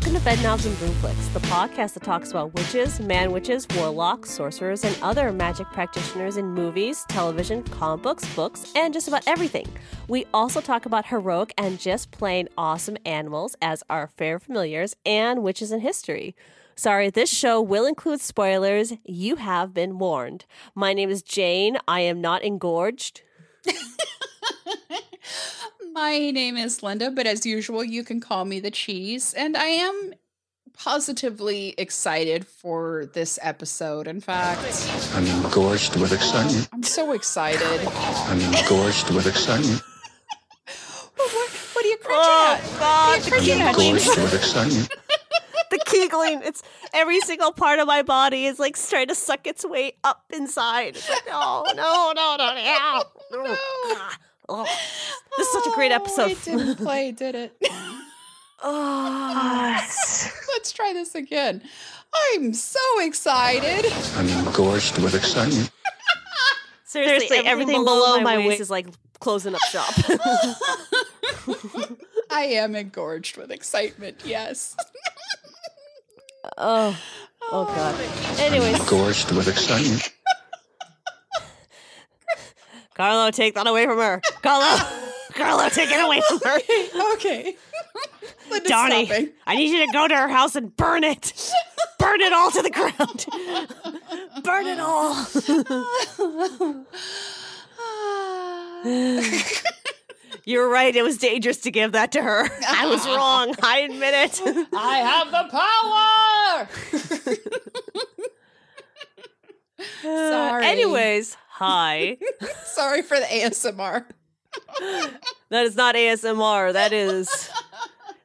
Welcome to Bedknobs and Broomflicks, the podcast that talks about witches, man witches, warlocks, sorcerers, and other magic practitioners in movies, television, comic books, books, and just about everything. We also talk about heroic and just plain awesome animals as our fair familiars and witches in history. Sorry, this show will include spoilers. You have been warned. My name is Jane. I am not engorged. My name is Linda, but as usual, you can call me the cheese. And I am positively excited for this episode. In fact, I'm engorged with excitement. I'm so excited. I'm engorged with excitement. what, what, what are you cringing Oh, at? God, What are you cringing I'm at, cheese? engorged with excitement. the kegling it's every single part of my body is like trying to suck its way up inside it's like oh, no no no oh, no no, no. Ah. Oh. this is such a great Oh, episode It didn't play, did it? oh, Let's try this again. I'm so excited. I'm engorged with excitement. seriously, Seriously, everything, everything below, below my, my waist waist- is like closing up shop I am engorged with excitement, yes. oh oh, oh. god anyways Engorged with excitement. Carlo take that away from her carlo carlo take it away from her okay. Linda's Donnie. I need you to go to her house and burn it. burn it all to the ground. burn it all. You're right. It was dangerous to give that to her. I was wrong. I admit it. I have the power. Sorry. Anyways, hi. Sorry for the ASMR. That is not ASMR. That is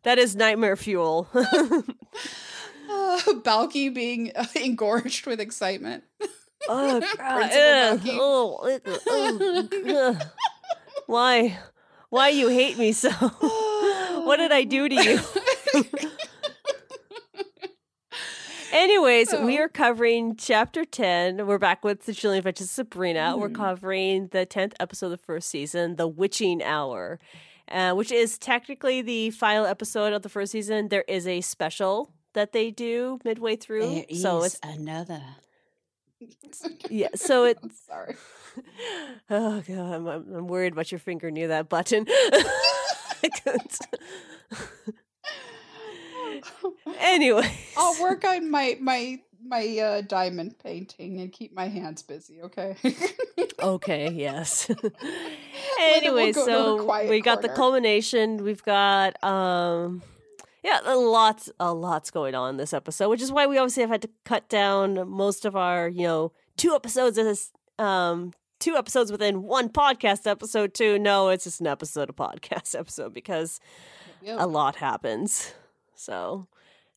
that is nightmare fuel. Uh, Balky being uh, engorged with excitement. oh god. Principal Ugh. Bucky. Oh. Why? Why you hate me so? what did I do to you? Anyways, we Oh. are covering chapter 10. We're back with the Chilling Adventures of Sabrina. We're covering the 10th episode of the first season, The Witching Hour, uh, which is technically the final episode of the first season. There is a special that they do midway through. so it's another. yeah, so it's. I'm sorry. Oh god, I'm, I'm I'm worried about your finger near that button. I couldn't. Anyway, I'll work on my my my uh, diamond painting and keep my hands busy. Okay. okay, yes. we'll anyway, her so we got the culmination. We've got um yeah, a lots a lots going on this episode, which is why we obviously have had to cut down most of our, you know, two episodes of this um two episodes within one podcast episode too. No, it's just an episode of podcast episode because Yep. a lot happens. So,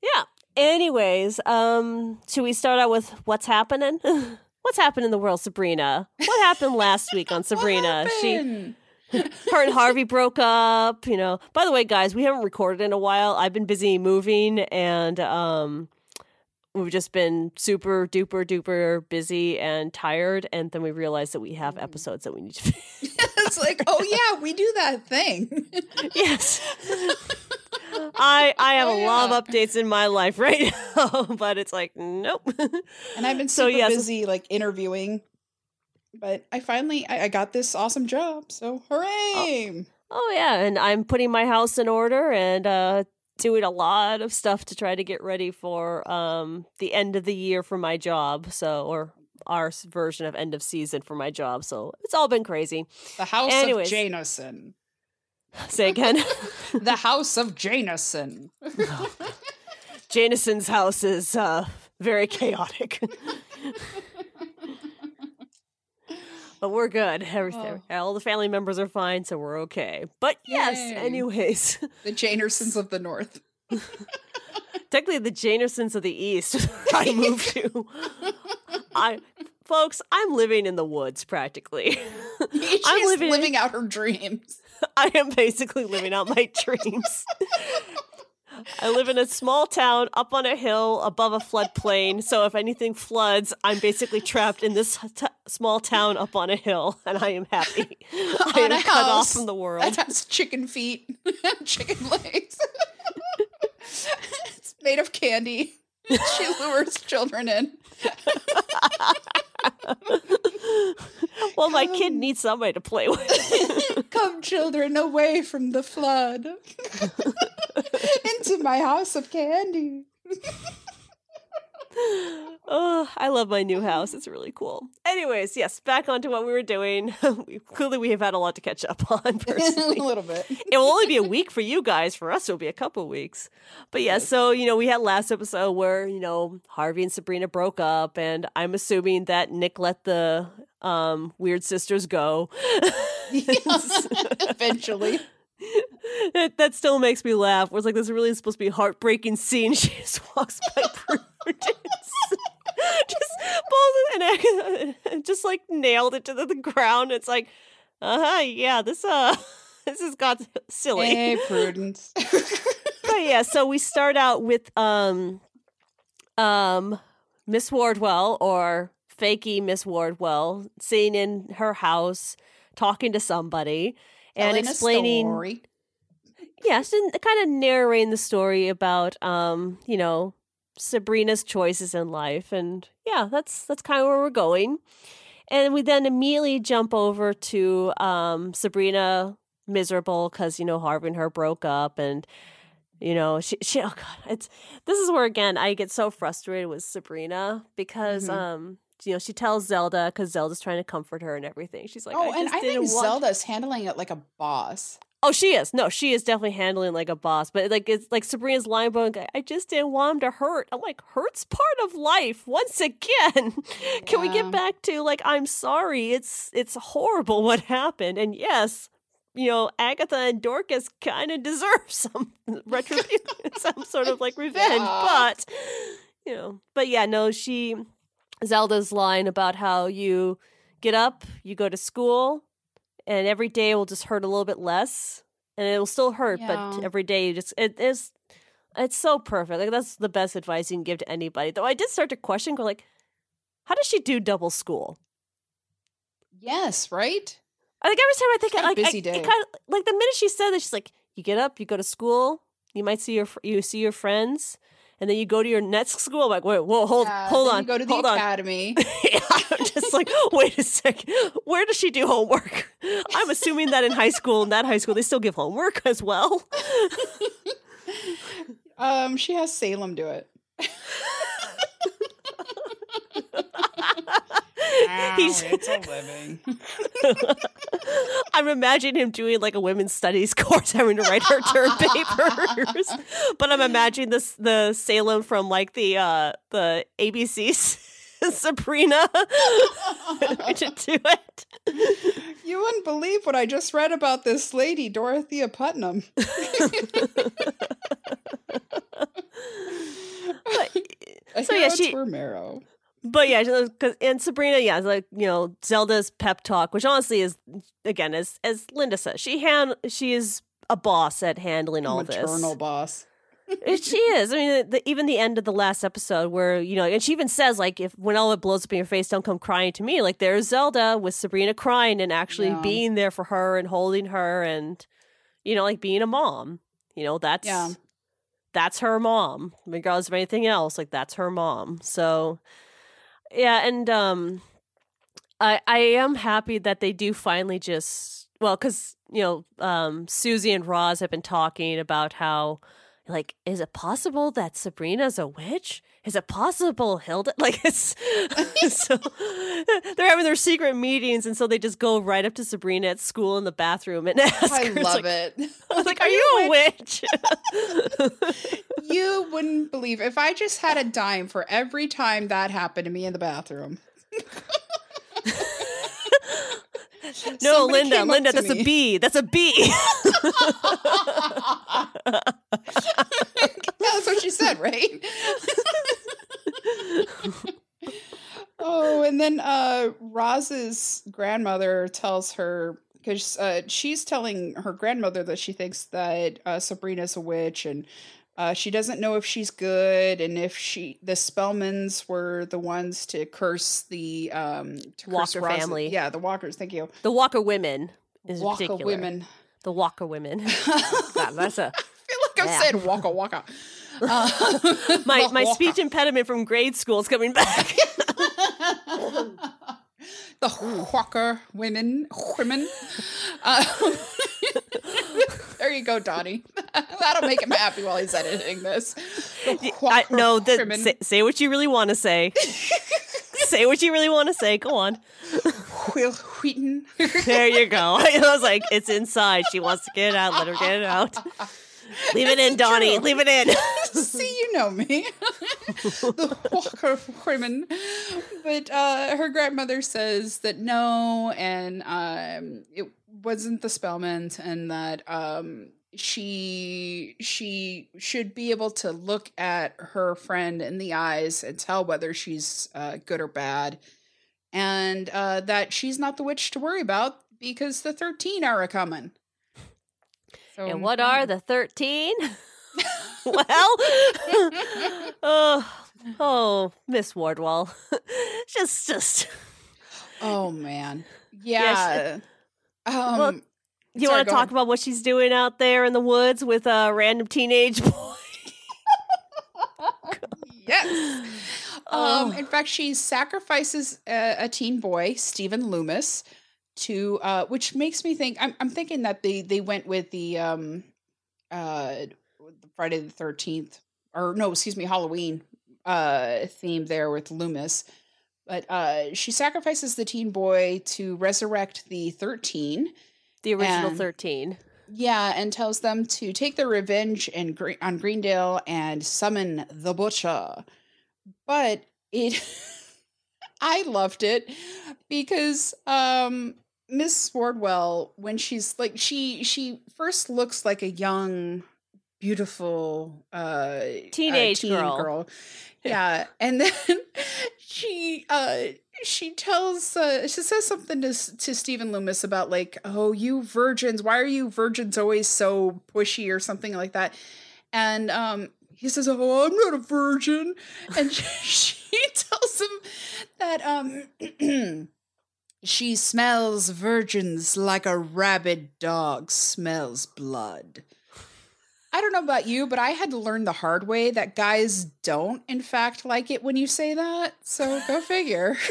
yeah. Anyways, um, should we start out with what's happening? what's happened in the world, Sabrina? What happened last week on Sabrina? she, her and Harvey broke up. You know. By the way, guys, we haven't recorded in a while. I've been busy moving, and um, we've just been super duper duper busy and tired. And then we realized that we have episodes that we need to. It's like, oh yeah, we do that thing. yes. I I have Oh, a lot of updates in my life right now, but it's like nope. and I've been So, yes. busy like interviewing. But I finally I, I got this awesome job, so hooray! oh yeah, and I'm putting my house in order and uh doing a lot of stuff to try to get ready for um the end of the year for my job. So or our version of end of season for my job. So it's all been crazy. The House Anyways. of Jameson. Say again. The House of Jameson. Janison's house is uh very chaotic. but we're good. Everything, all the family members are fine, so we're okay. But yes, Yay. anyways, The Janersons of the North. Technically the Janersons of the East. I moved to. I, folks, I'm living in the woods practically. She's I'm living- living out her dreams. I am basically living out my dreams. I live in a small town up on a hill above a floodplain. So if anything floods, I'm basically trapped in this t- small town up on a hill, and I am happy. I On am cut off from the That world. has chicken feet, chicken legs. Made of candy. she lures children in. well, my kid needs somebody to play with. Come, children, away from the flood. Into my house of candy. oh, I love my new house. It's really cool. Anyways, yes, back onto what we were doing. we, clearly, we have had a lot to catch up on. a little bit. it will only be a week for you guys. For us, it'll be a couple weeks. But yeah, so you know, we had last episode where you know Harvey and Sabrina broke up, and I'm assuming that Nick let the um, weird sisters go. Eventually. That, that still makes me laugh. It was like this really supposed to be a heartbreaking scene. She just walks by Prudence. just it and just like nailed it to the, the ground. It's like, uh huh, yeah, this uh this has got silly. Hey, Prudence. but yeah, so we start out with um um Miss Wardwell or fakey Miss Wardwell sitting in her house talking to somebody and Telling explaining story. yes and kind of narrating the story about um you know sabrina's choices in life and yeah that's that's kind of where we're going and we then immediately jump over to um sabrina miserable because you know harvey and her broke up and you know she, she oh god it's this is where again i get so frustrated with sabrina because Mhm. um you know she tells zelda because zelda's trying to comfort her and everything she's like oh, I and I think want Zelda's handling it like a boss. Oh, she is. No, she is definitely handling like a boss. But like it's like Sabrina's line bone guy. I just didn't want him to hurt. I'm like, hurt's part of life. Once again, can we get back to like I'm sorry. It's it's horrible what happened. And yes, you know Agatha and Dorcas kind of deserve some retribution, some sort of like revenge. Yeah. But you know, but yeah, no, she Zelda's line about how you get up, you go to school, and every day will just hurt a little bit less, and it will still hurt, but every day you just it is. It's so perfect. Like that's the best advice you can give to anybody. Though I did start to question, go like, how does she do double school? Yes, right? I think every time I think It's I a like busy I, day. Kind of like the minute she said that she's like, you get up, you go to school, you might see your you see your friends, and then you go to your next school. Like, wait, whoa, hold, Yeah, hold on, go to the hold on. academy. yeah, I'm just like, wait a sec. Where does she do homework? I'm assuming that in high school, in that high school, they still give homework as well. um, she has Salem do it. He's- it's a living. I'm imagining him doing like a women's studies course, having to write her term papers. but I'm imagining this the Salem from like the uh the ABC Sabrina to do it. You wouldn't believe what I just read about this lady, Dorothea Putnam. So, yeah, she- Romero. But yeah, 'cause- and Sabrina, yeah, it's like you know Zelda's pep talk, which honestly is again as as Linda says, she hand she is a boss at handling all maternal this. boss. Eh, she is. I mean, the, even the end of the last episode, where you know, and she even says like, if when all it blows up in your face, don't come crying to me. Like there's Zelda with Sabrina crying and actually Yeah. being there for her and holding her and you know, like being a mom. You know, that's Yeah. that's her mom, regardless of anything else. Like that's her mom. So yeah, and um, I I am happy that they do finally just well, because you know, um, Susie and Roz have been talking about how like is it possible that Sabrina's a witch? Is it possible Hilda? Like it's so they're having their secret meetings, and so they just go right up to Sabrina at school in the bathroom and ask I her. Love like, it. I was like, "Are you a witch?" You wouldn't believe if I just had a dime for every time that happened to me in the bathroom. No, Somebody Linda, Linda, that's me. a B. That's a B. That's what she said, right? oh, and then uh Roz's grandmother tells her because uh, she's telling her grandmother that she thinks that uh, Sabrina's a witch and uh, she doesn't know if she's good and if she the Spellmans were the ones to curse the um to Walker Roz- family. Yeah, the Walkers. Thank you. the Walker women is Walker particular. women. The Walker women. God, that's a feel like I've said waka waka. Uh, My my Hawker. speech impediment from grade school is coming back. The Walker women, women. Uh, there you go, Donnie. That'll make him happy while he's editing this. I, no, the, say, say what you really want to say. say what you really want to say. Go on. Wil Wheaton. There you go. I was like, it's inside. She wants to get it out. Let her get it out. Leave it in, Donnie. true. Leave it in. See, you know me. the Walker women. But uh, her grandmother says that no, and um, it wasn't the Spellmans, and that um, she she should be able to look at her friend in the eyes and tell whether she's uh, good or bad, and uh, that she's not the witch to worry about because the thirteen are a coming. So, And what are the 13? well, oh, oh, Miss Wardwell. just, just, Oh man. Yeah, Yeah. um Well, you want to talk ahead. about what she's doing out there in the woods with a random teenage boy? yes. Oh. Um in fact she sacrifices a, a teen boy, Stephen Loomis, to uh which makes me think I'm I'm thinking that they they went with the um uh Friday the 13th or no, excuse me, Halloween uh theme there with Loomis. But uh she sacrifices the teen boy to resurrect the 13 The original And- 13. Yeah, and tells them to take their revenge in on Greendale and summon the butcher. But it I loved it because um Miss Wardwell when she's like she she first looks like a young beautiful uh Teenage teen girl. Yeah, and then she uh she tells uh she says something to to Stephen Loomis about like oh you virgins why are you virgins always so pushy or something like that? And um he says oh I'm not a virgin. And she, she tells him that um she smells virgins like a rabid dog smells blood I don't know about you, but I had to learn the hard way that guys don't, in fact, like it when you say that. So go figure.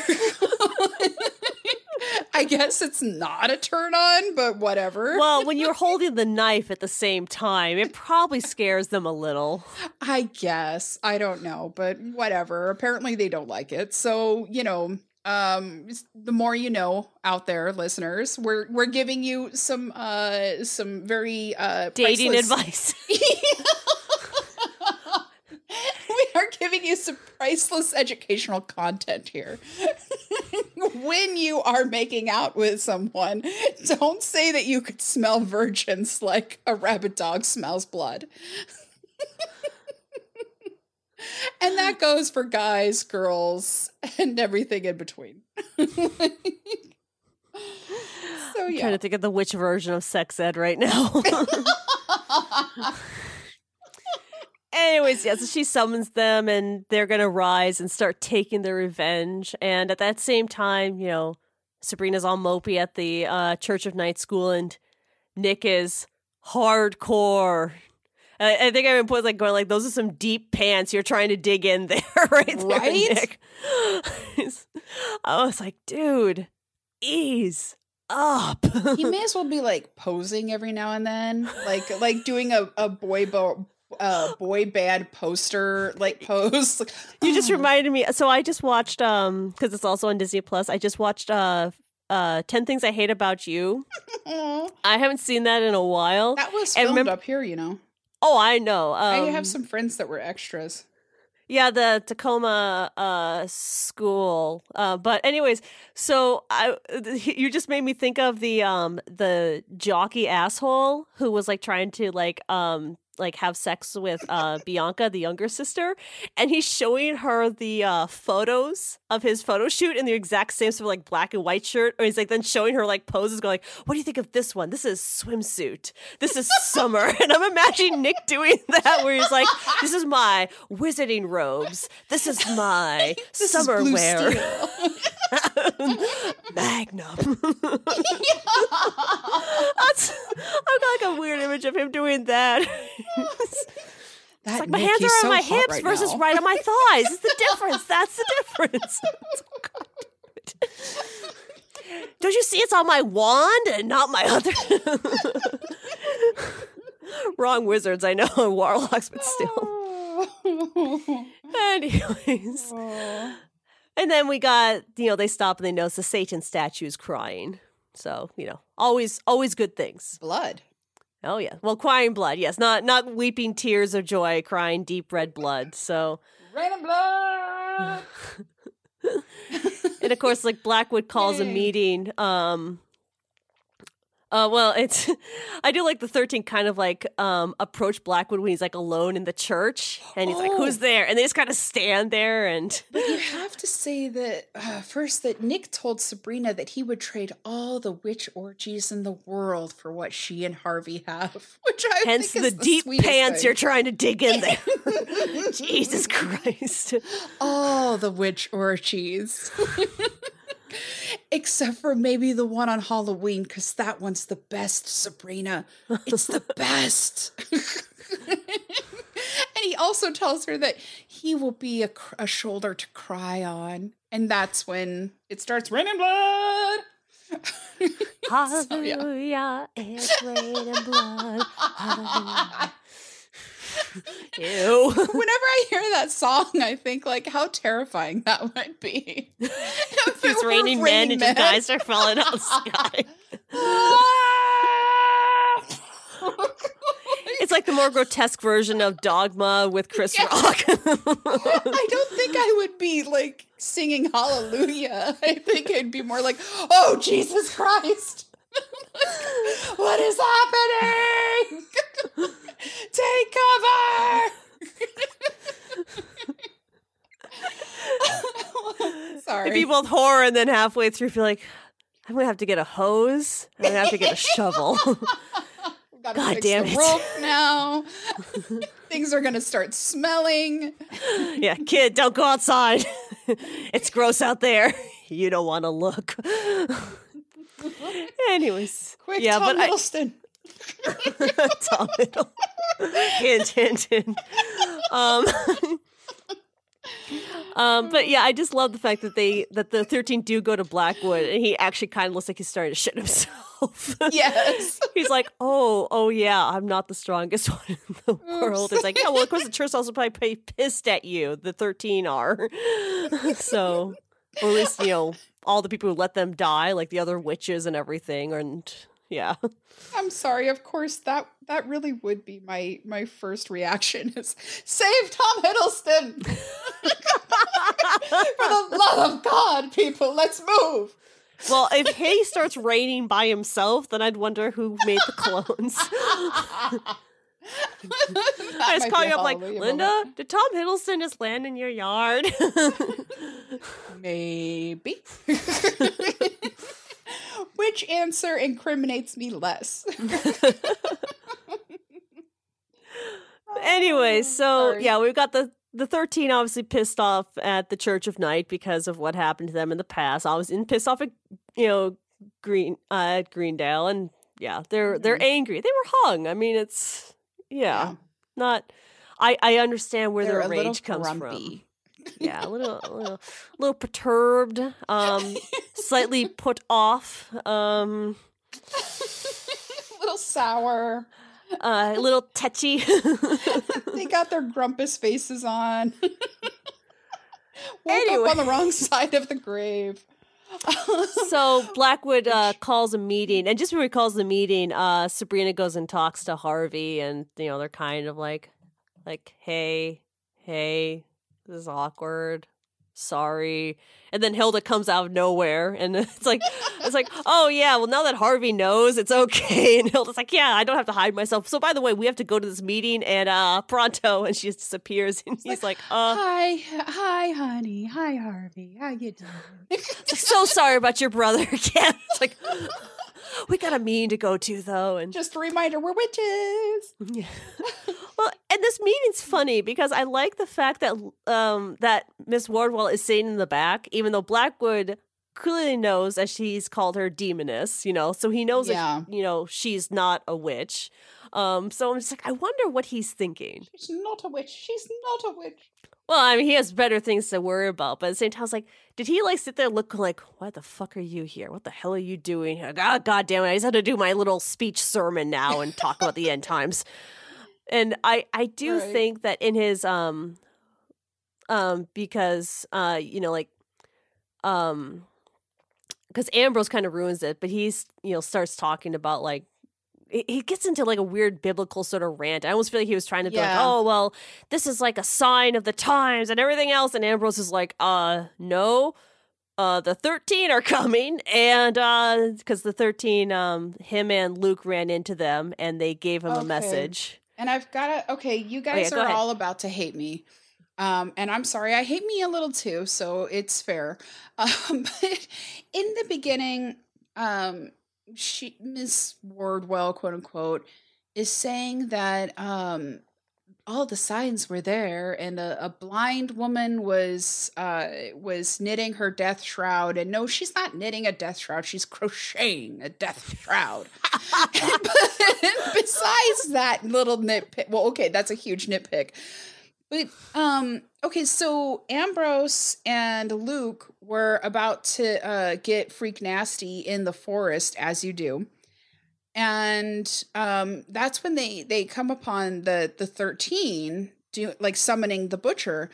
I guess it's not a turn on, but whatever. Well, when you're holding the knife at the same time, it probably scares them a little. I guess. I don't know, but whatever. Apparently they don't like it. So, you know, um the more you know out there listeners we're we're giving you some uh some very uh Dating priceless- advice. we are giving you some priceless educational content here. when you are making out with someone, don't say that you could smell virgins like a rabid dog smells blood. And that goes for guys, girls, and everything in between. so I'm yeah. trying to think of the which version of sex ed right now. Anyways, yeah, so she summons them and they're going to rise and start taking their revenge. And at that same time, you know, Sabrina's all mopey at the uh, Church of Night School and Nick is hardcore. I, I think I even put like going like those are some deep pants you're trying to dig in there, right? there, Right? I was like, dude, ease up. he may as well be like posing every now and then, like like doing a, a boy bo- uh, boy band poster like pose. Like, You just oh, reminded me. So I just watched um because it's also on Disney Plus. I just watched uh uh Ten Things I Hate About You. I haven't seen that in a while. that was filmed remember- up here, you know. Oh, I know. Um, I have some friends that were extras. Yeah, the Tacoma uh school. Uh but anyways, so I you just made me think of the um the jockey asshole who was like trying to like um like have sex with uh Bianca, the younger sister, and he's showing her the uh photos of his photo shoot in the exact same sort of like black and white shirt. Or he's like then showing her like poses going like, What do you think of this one? This is swimsuit. This is summer. and I'm imagining Nick doing that where he's like, This is my wizarding robes. This is my This summer is wear. Magnum. That's, I've got like a weird image of him doing that. That It's like my hands are on my hips right versus now. right on my thighs. It's the difference. That's the difference. Oh, Don't you see it's on my wand and not my other? Wrong wizards, I know, and warlocks, but still. Anyways. Oh. And then we got, you know, they stop and they notice the Satan statue is crying. So, you know, always always good things. Blood. Oh yeah. Well, crying blood, yes. Not not weeping tears of joy, crying deep red blood. So Rain and blood. and of course like Blackwood calls a meeting. Um uh, well, it's I do like the thirteen kind of like um approach Blackwood when he's like alone in the church, and he's like, Oh. "Who's there?" And they just kind of stand there, and But you have to say that uh, first that Nick told Sabrina that he would trade all the witch orgies in the world for what she and Harvey have, which I hence think the is the deep pants thing. you're trying to dig in there. Jesus Christ! all the witch orgies. Except for maybe the one on Halloween, because that one's the best, Sabrina. It's the best. and he also tells her that he will be a, cr- a shoulder to cry on. And that's when it starts raining blood. So, yeah. Hallelujah, it's raining blood. Hallelujah. Ew. Whenever I hear that song, I think like how terrifying that would be. It It's were raining men and just guys are falling out of the sky. It's like the more grotesque version of Dogma with Chris Yeah. Rock. I don't think I would be like singing hallelujah. I think I'd be more like, oh, Jesus Christ. what is happening? Take cover. Sorry. It'd be both horror and then halfway through feel like I'm gonna have to get a hose. I'm gonna have to get a shovel. God damn it. roof now. Things are gonna start smelling. yeah, kid, don't go outside. it's gross out there. You don't want to look. Anyways, Quick, yeah, Tom but I, Hiddleston. Tom Hiddle. hint, hint, hint. Um, um, but yeah, I just love the fact that they that the thirteen do go to Blackwood, and he actually kind of looks like he's starting to shit himself. yes. he's like, "Oh, oh yeah, I'm not the strongest one in the world." It's like, yeah, well, of course, the church also probably pissed at you. The thirteen are, so, or at least you know all the people who let them die, like the other witches and everything, and yeah. I'm sorry. Of course, that that really would be my my first reaction is save Tom Hiddleston. For the love of God, people, let's move. Well, if he starts raining by himself, then I'd wonder who made the clones. I just call you up like, Linda, moment. did Tom Hiddleston just land in your yard? Maybe. Which answer incriminates me less? anyway, so Sorry. yeah, we've got the the 13 obviously pissed off at the Church of Night because of what happened to them in the past. I was in pissed off at you know Green uh, at Greendale and yeah, they're they're angry. They were hung. I mean, it's yeah, Yeah. not I I understand where They're their rage comes from. yeah, a little, a little, a little perturbed, um, slightly put off, um, a little sour. uh, a little tetchy. They got their grumpus faces on. Woke Anyway. up on the wrong side of the grave. So Blackwood uh, calls a meeting, and just when he calls the meeting, uh, Sabrina goes and talks to Harvey, and you know they're kind of like, like, hey, hey, this is awkward. Sorry. And then Hilda comes out of nowhere and it's like it's like, oh yeah, well now that Harvey knows it's okay. And Hilda's like, Yeah, I don't have to hide myself. So by the way, we have to go to this meeting and uh pronto and she just disappears and he's like, uh Hi, hi, honey. Hi, Harvey. How you doing? So sorry about your brother. yeah. It's like we got a meeting to go to though, and Just a reminder, we're witches. yeah. well, and this meeting's funny because I like the fact that um that Miss Wardwell is sitting in the back, even though Blackwood clearly knows that she's called her demoness, you know, so he knows Yeah. that, you know, she's not a witch. Um, so I'm just like, I wonder what he's thinking. She's not a witch. She's not a witch. Well, I mean, he has better things to worry about, but at the same time, I was like, did he like sit there looking like, what the fuck are you here? What the hell are you doing here? God, God damn it! I just had to do my little speech sermon now and talk about the end times. And I, I do Right. think that in his, um, um, because, uh, you know, like, um, because Ambrose kind of ruins it, but he's, you know, starts talking about like. He gets into like a weird biblical sort of rant. I almost feel like he was trying to be like, "Oh well, this is like a sign of the times and everything else. And Ambrose is like, uh, no, uh, the 13 are coming. And, uh, because the 13, um, him and Luke ran into them and they gave him a message. And I've got to, okay, you guys Oh, go are all about to hate me. Um, and I'm sorry, I hate me a little too, so it's fair. Um, but in the beginning, um, she, Miss Wardwell, quote unquote, is saying that, um, all the signs were there and a, a blind woman was uh was knitting her death shroud. And no she's not knitting a death shroud she's crocheting a death shroud. Besides that little nitpick well okay that's a huge nitpick but um okay so ambrose and luke were about to uh get freak nasty in the forest as you do. And um that's when they they come upon the the 13 do like summoning the butcher.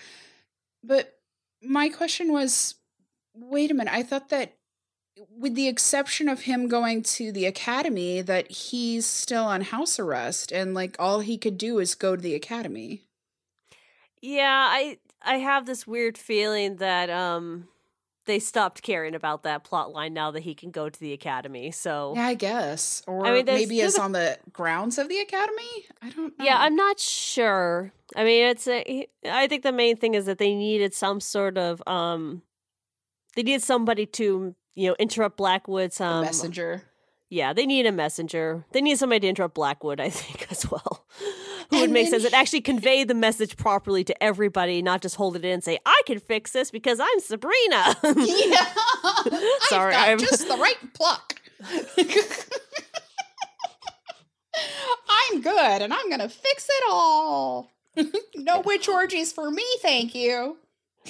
But my question was wait a minute i thought that with the exception of him going to the academy that he's still on house arrest and like all he could do is go to the academy Yeah, I, I have this weird feeling that, um, they stopped caring about that plot line now that he can go to the academy. So, yeah i guess or I mean, there's- maybe there's it's a- on the grounds of the academy i don't know Yeah, I'm not sure. I mean, it's a, I think the main thing is that they needed some sort of um they needed somebody to, you know, interrupt Blackwood's A um messenger Yeah, they need a messenger. They need somebody to interrupt Blackwood, I think, as well. Who would make sense and actually convey the message properly to everybody, not just hold it in and say, I can fix this because I'm Sabrina. yeah. Sorry, I've I'm- got just the right pluck. I'm good and i'm gonna fix it all. No witch orgies for me thank you.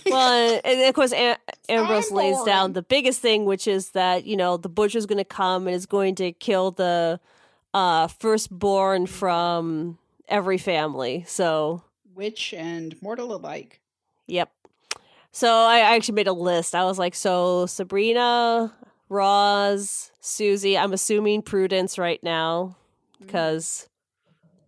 Well, and of course, Am- Ambrose I'm lays down the biggest thing, which is that you know the butcher's going to come and is going to kill the uh, firstborn from every family. So, witch and mortal alike yep. So I actually made a list. I was like, so Sabrina, Roz, Susie. I'm assuming Prudence right now because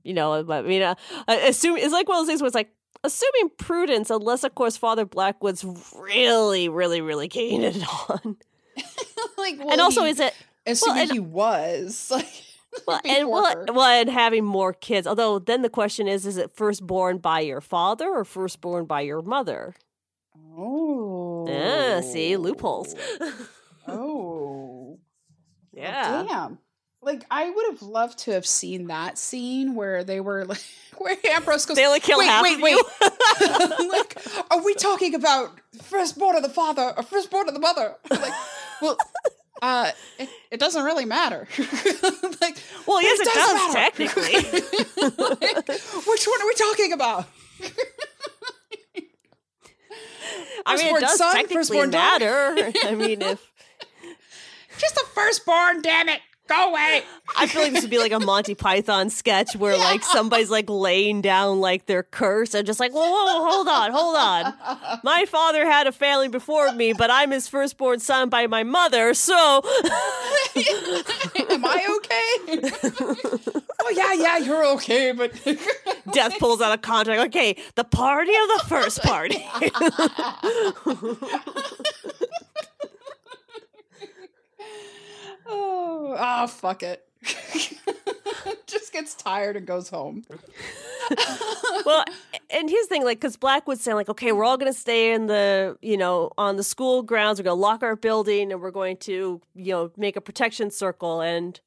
you know, I mean, uh, I assume it's like one of those things where it's like assuming prudence, unless of course Father Blackwood's really, really, really getting it on, like well, and also he, is it assuming and- he was like well, and well, well, and having more kids. Although then the question is, is it firstborn by your father or firstborn by your mother? oh Ah, see loopholes. oh yeah. Damn. Like I would have loved to have seen that scene where they were like where Ambrose goes They only kill wait, half wait, wait. like, are we talking about firstborn of the father or firstborn of the mother? like, well, uh, it, it doesn't really matter. like, Well, yes, it does, matter. technically. Like, which one are we talking about? I mean, it does son, technically matter. I mean, if Just the firstborn, damn it! Go away. I feel like this would be like a Monty Python sketch where like somebody's like laying down like their curse and just like, whoa, whoa, whoa, hold on, hold on. My father had a family before me, but I'm his firstborn son by my mother, so Am I okay? oh yeah, yeah, you're okay, but Death pulls out a contract. Okay, the party of the first party. Oh, ah, fuck it. Just gets tired and goes home. well, and here's the thing, like, because Blackwood's saying, like, okay, we're all going to stay in the, you know, on the school grounds. We're going to lock our building and we're going to, you know, make a protection circle. And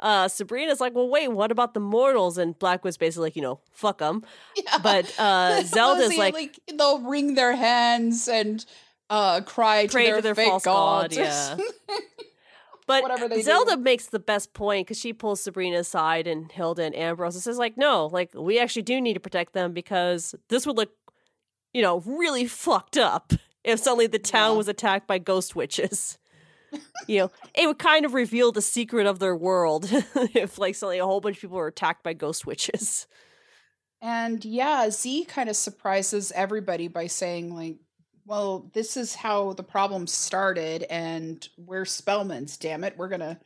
uh, Sabrina's like, well, wait, what about the mortals? And Blackwood's basically like, you know, fuck them. Yeah. But uh, Zelda's See, like, they'll wring their hands and uh, cry to their, to their fake false god, yeah. But Whatever they Zelda do. makes the best point because she pulls Sabrina aside and Hilda and Ambrose and says, like, no, like we actually do need to protect them because this would look, you know, really fucked up if suddenly the town Yeah. was attacked by ghost witches. you know, it would kind of reveal the secret of their world if like suddenly a whole bunch of people were attacked by ghost witches. And yeah, Z kind of surprises everybody by saying, like, well, this is how the problem started, and we're Spellmans, damn it. We're gonna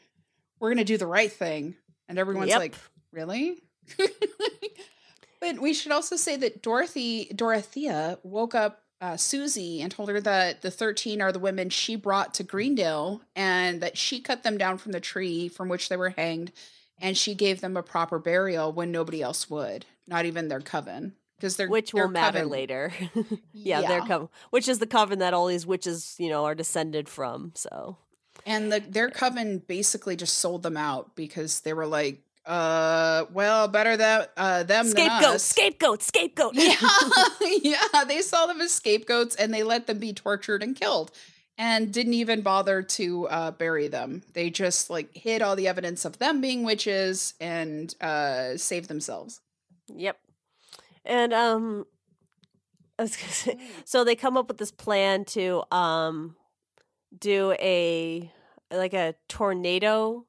we're gonna do the right thing. And everyone's Yep. like, Really? but we should also say that Dorothy Dorothea woke up uh, Susie and told her that the 13 are the women she brought to Greendale and that she cut them down from the tree from which they were hanged and she gave them a proper burial when nobody else would, not even their coven. Because they're which their will matter coven- later. yeah, their coven, which is the coven that all these witches, you know, are descended from. So And the, their coven basically just sold them out because they were like, uh, well, better that uh, them than scapegoat, scapegoat, scapegoat. yeah, yeah. They saw them as scapegoats and they let them be tortured and killed, and didn't even bother to uh, bury them. They just like hid all the evidence of them being witches and uh, saved themselves. Yep. And um I was gonna say, so they come up with this plan to um do a like a tornado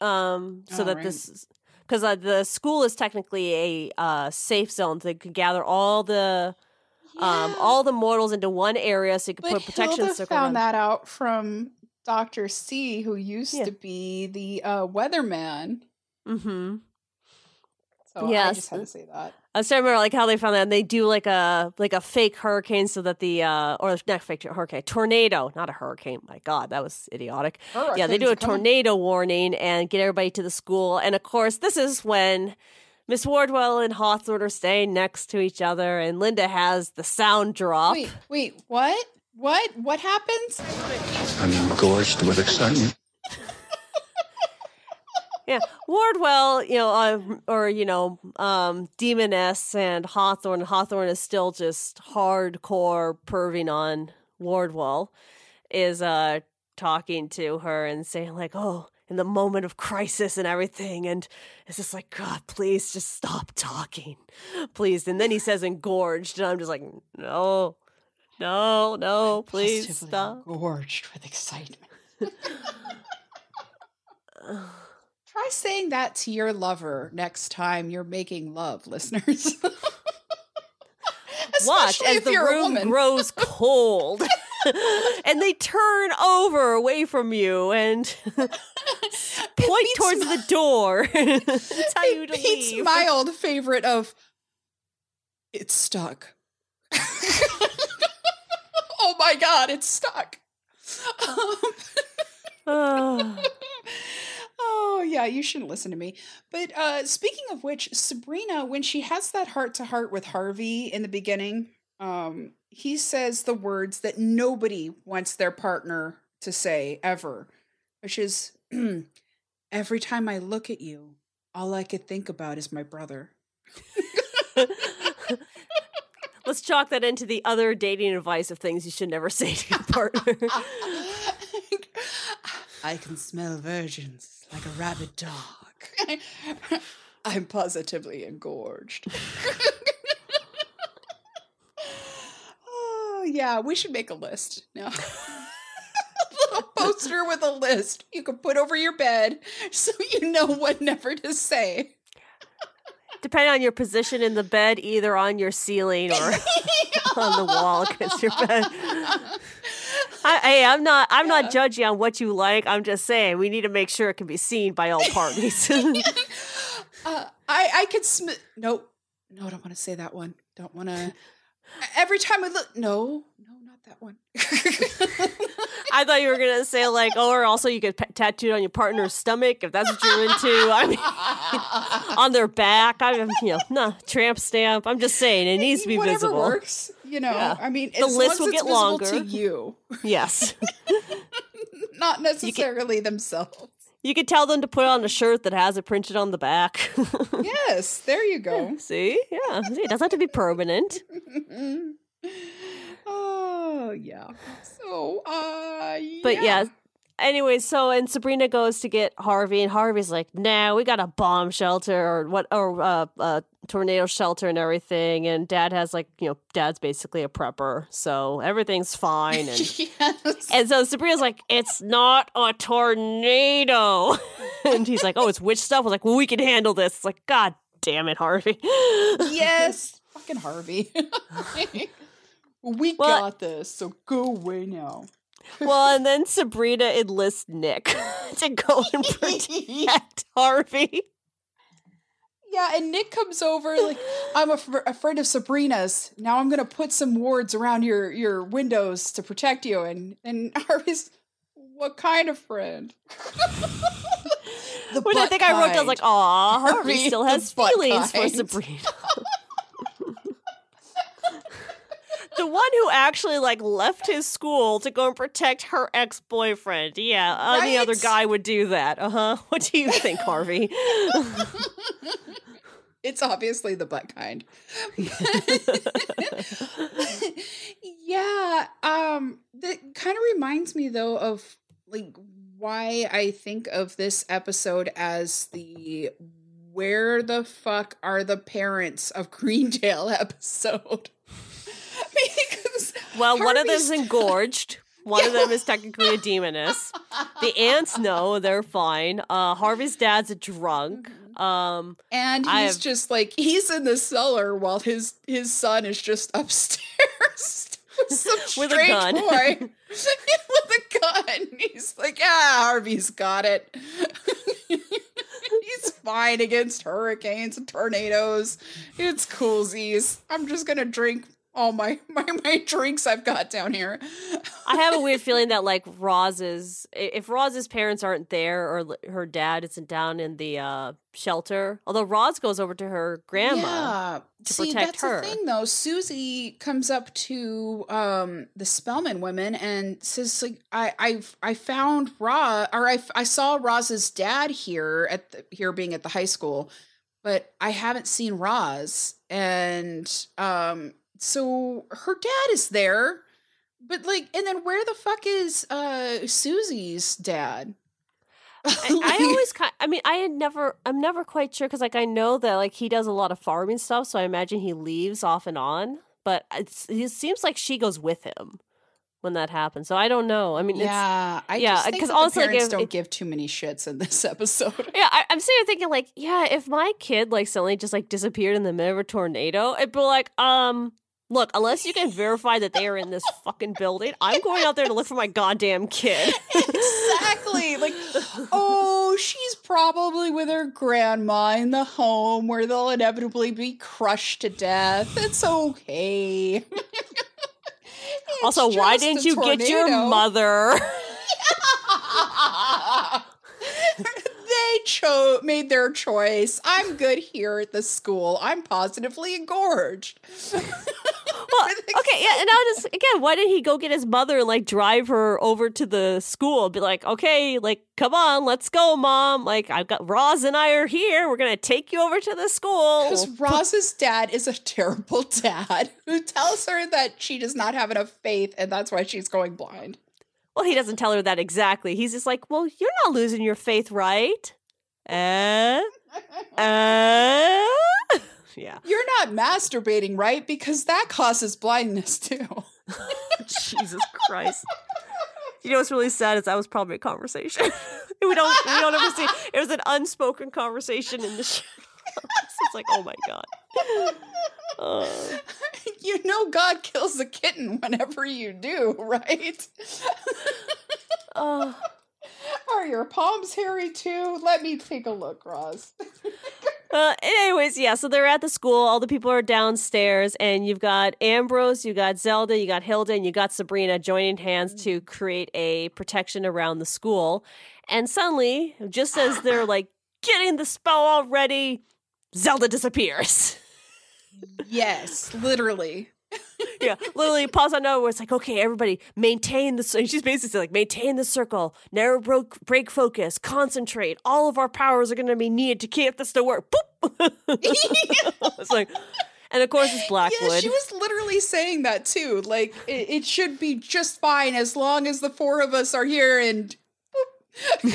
um so Oh, that right. this because uh, the school is technically a uh, safe zone. So they could gather all the um all the mortals into one area, so you could but put protection Hilda circle. found around- that out from Doctor C, who used Yeah. to be the uh, weatherman. Mm-hmm. So I Yes. just had to say that. I still remember like how they found that and they do like a like a fake hurricane so that the uh or not fake hurricane tornado not a hurricane my god that was idiotic yeah they do a Hurricanes coming. tornado warning and get everybody to the school and of course this is when Miss Wardwell and Hawthorne are staying next to each other and Linda has the sound drop Wait, wait, what? What? What happens? I'm engorged with excitement. Yeah. Wardwell you know uh, or you know um Demoness and Hawthorne. Hawthorne is still just hardcore perving on Wardwell is uh talking to her and saying like oh in the moment of crisis and everything. And it's just like god please just stop talking. Please. And then he says engorged. And i'm just like no no no please stop. Gorged with excitement. Try saying that to your lover next time you're making love, listeners. watch as the room grows cold and they turn over away from you and point towards my- the door you It to beats leave my old favorite of it's stuck. oh my god, it's stuck. Ah. oh yeah, you shouldn't listen to me. But uh speaking of which, Sabrina, when she has that heart to heart with Harvey in the beginning, um, he says the words that nobody wants their partner to say ever, which is every time I look at you, all I could think about is my brother. let's chalk that into the other dating advice of things you should never say to your partner I can smell virgins like a rabid dog. I'm positively engorged. oh, yeah, we should make a list. No. a little poster with a list you can put over your bed so you know what never to say. depending on your position in the bed either on your ceiling or on the wall against your bed I, hey, I'm not. I'm not judging on what you like. I'm just saying we need to make sure it can be seen by all parties. Uh, I I could sm. Nope. No, I don't want to say that one. Don't want to. Every time I look, no, no, not that one. I thought you were gonna say like, oh, or also you could p- tattoo it on your partner's stomach if that's what you're into. I mean, on their back. I'm, you know, no tramp stamp. I'm just saying it needs to be Whatever visible. works. You know, Yeah. I mean, The list will get longer. to you, Yes, not necessarily can, themselves. you could tell them to put on a shirt that has it printed on the back. Yes, there you go. See, yeah, see, it doesn't have to be permanent. oh yeah. So Uh, But yeah. Anyway, so and Sabrina goes to get Harvey, and Harvey's like, "Nah, we got a bomb shelter or what, or uh, a tornado shelter and everything." And Dad has like, you know, Dad's basically a prepper, so everything's fine. And yes. and so Sabrina's like, "It's not a tornado," and he's like, "Oh, it's witch stuff." I was like, "Well, we can handle this." It's like, God damn it, Harvey. yes. Fucking Harvey. we Well- got this, so go away now. Well, and then Sabrina enlists Nick to go and protect Harvey. Yeah, and Nick comes over like I'm af- afraid of Sabrina's. Now I'm gonna put some wards around your your windows to protect you. And and Harvey's, what kind of friend? the Which I butt think I wrote down kind. like, "Aw, Harvey Harvey, still has butt feelings for. Sabrina." The one who actually like left his school to go and protect her ex-boyfriend. Yeah, any other guy would do that. Uh huh. What do you think, Harvey? It's obviously the butt kind. yeah, um that kind of reminds me though of like why I think of this episode as the where the fuck are the parents of Greendale episode. Well, one of them's engorged. One of them is technically a demoness. The ants know they're fine. Uh, Harvey's dad's a drunk. Um, and he's have- just like he's in the cellar while his his son is just upstairs with some With a gun. boy with a gun. He's like, ah, Harvey's got it. he's fine against hurricanes and tornadoes. It's coolsies. I'm just gonna drink all my my, my drinks I've got down here. I have a weird feeling that like Roz's, if Roz's parents aren't there or her dad isn't down in the uh, shelter, although Roz goes over to her grandma. Yeah. to See, protect that's her. the thing though. Susie comes up to um the Spellman women and says like I I I found Roz or I I saw Roz's dad here at the, here being at the high school, but I haven't seen Roz and um so her dad is there. But like and then where the fuck is uh Susie's dad? I, I always kind I mean, I had never, I'm never quite sure because like I know that like he does a lot of farming stuff, so I imagine he leaves off and on, but it's, it seems like she goes with him when that happens. So I don't know. I mean, it's, yeah, I yeah, because think 'cause that the also, like, parents if- don't if- give too many shits in this episode. Yeah, I, I'm sitting here thinking like, yeah, if my kid like suddenly just like disappeared in the middle of a tornado, it'd be like, um, look, unless you can verify that they are in this fucking building, I'm going out there to look for my goddamn kid. exactly. Like, oh, she's probably with her grandma in the home where they'll inevitably be crushed to death. It's okay. It's also, why didn't you get your tornado. mother? they chose made their choice. I'm good here at the school. I'm positively engorged. Well, okay, yeah, and now just again, why did he go get his mother and like drive her over to the school? Be like, okay, like, come on, let's go, mom. Like, I've got Roz and I are here. We're gonna take you over to the school. Because Roz's dad is a terrible dad who tells her that she does not have enough faith and that's why she's going blind. Well, he doesn't tell her that exactly. He's just like, well, you're not losing your faith, right? Eh? Eh? yeah. You're not masturbating, right? Because that causes blindness too. Jesus Christ. You know what's really sad is that was probably a conversation. we don't we don't ever see it was an unspoken conversation in the show. it's like, oh my god. Uh, you know God kills a kitten whenever you do, right? uh, Are your palms hairy too? Let me take a look, Roz. Uh, anyways, yeah, so they're at the school. All the people are downstairs, and you've got Ambrose, you got Zelda, you got Hilda, and you got Sabrina joining hands to create a protection around the school. And suddenly, just as they're like getting the spell all ready, Zelda disappears. yes, literally. Yeah, literally pause on nowhere. It's like, okay, everybody, maintain the. And she's basically like, maintain the circle, narrow break, break focus, concentrate. All of our powers are going to be needed to keep this to work. Boop. it's like, and and of course, it's Blackwood. Yeah, she was literally saying that too. Like it, it should be just fine as long as the four of us are here and.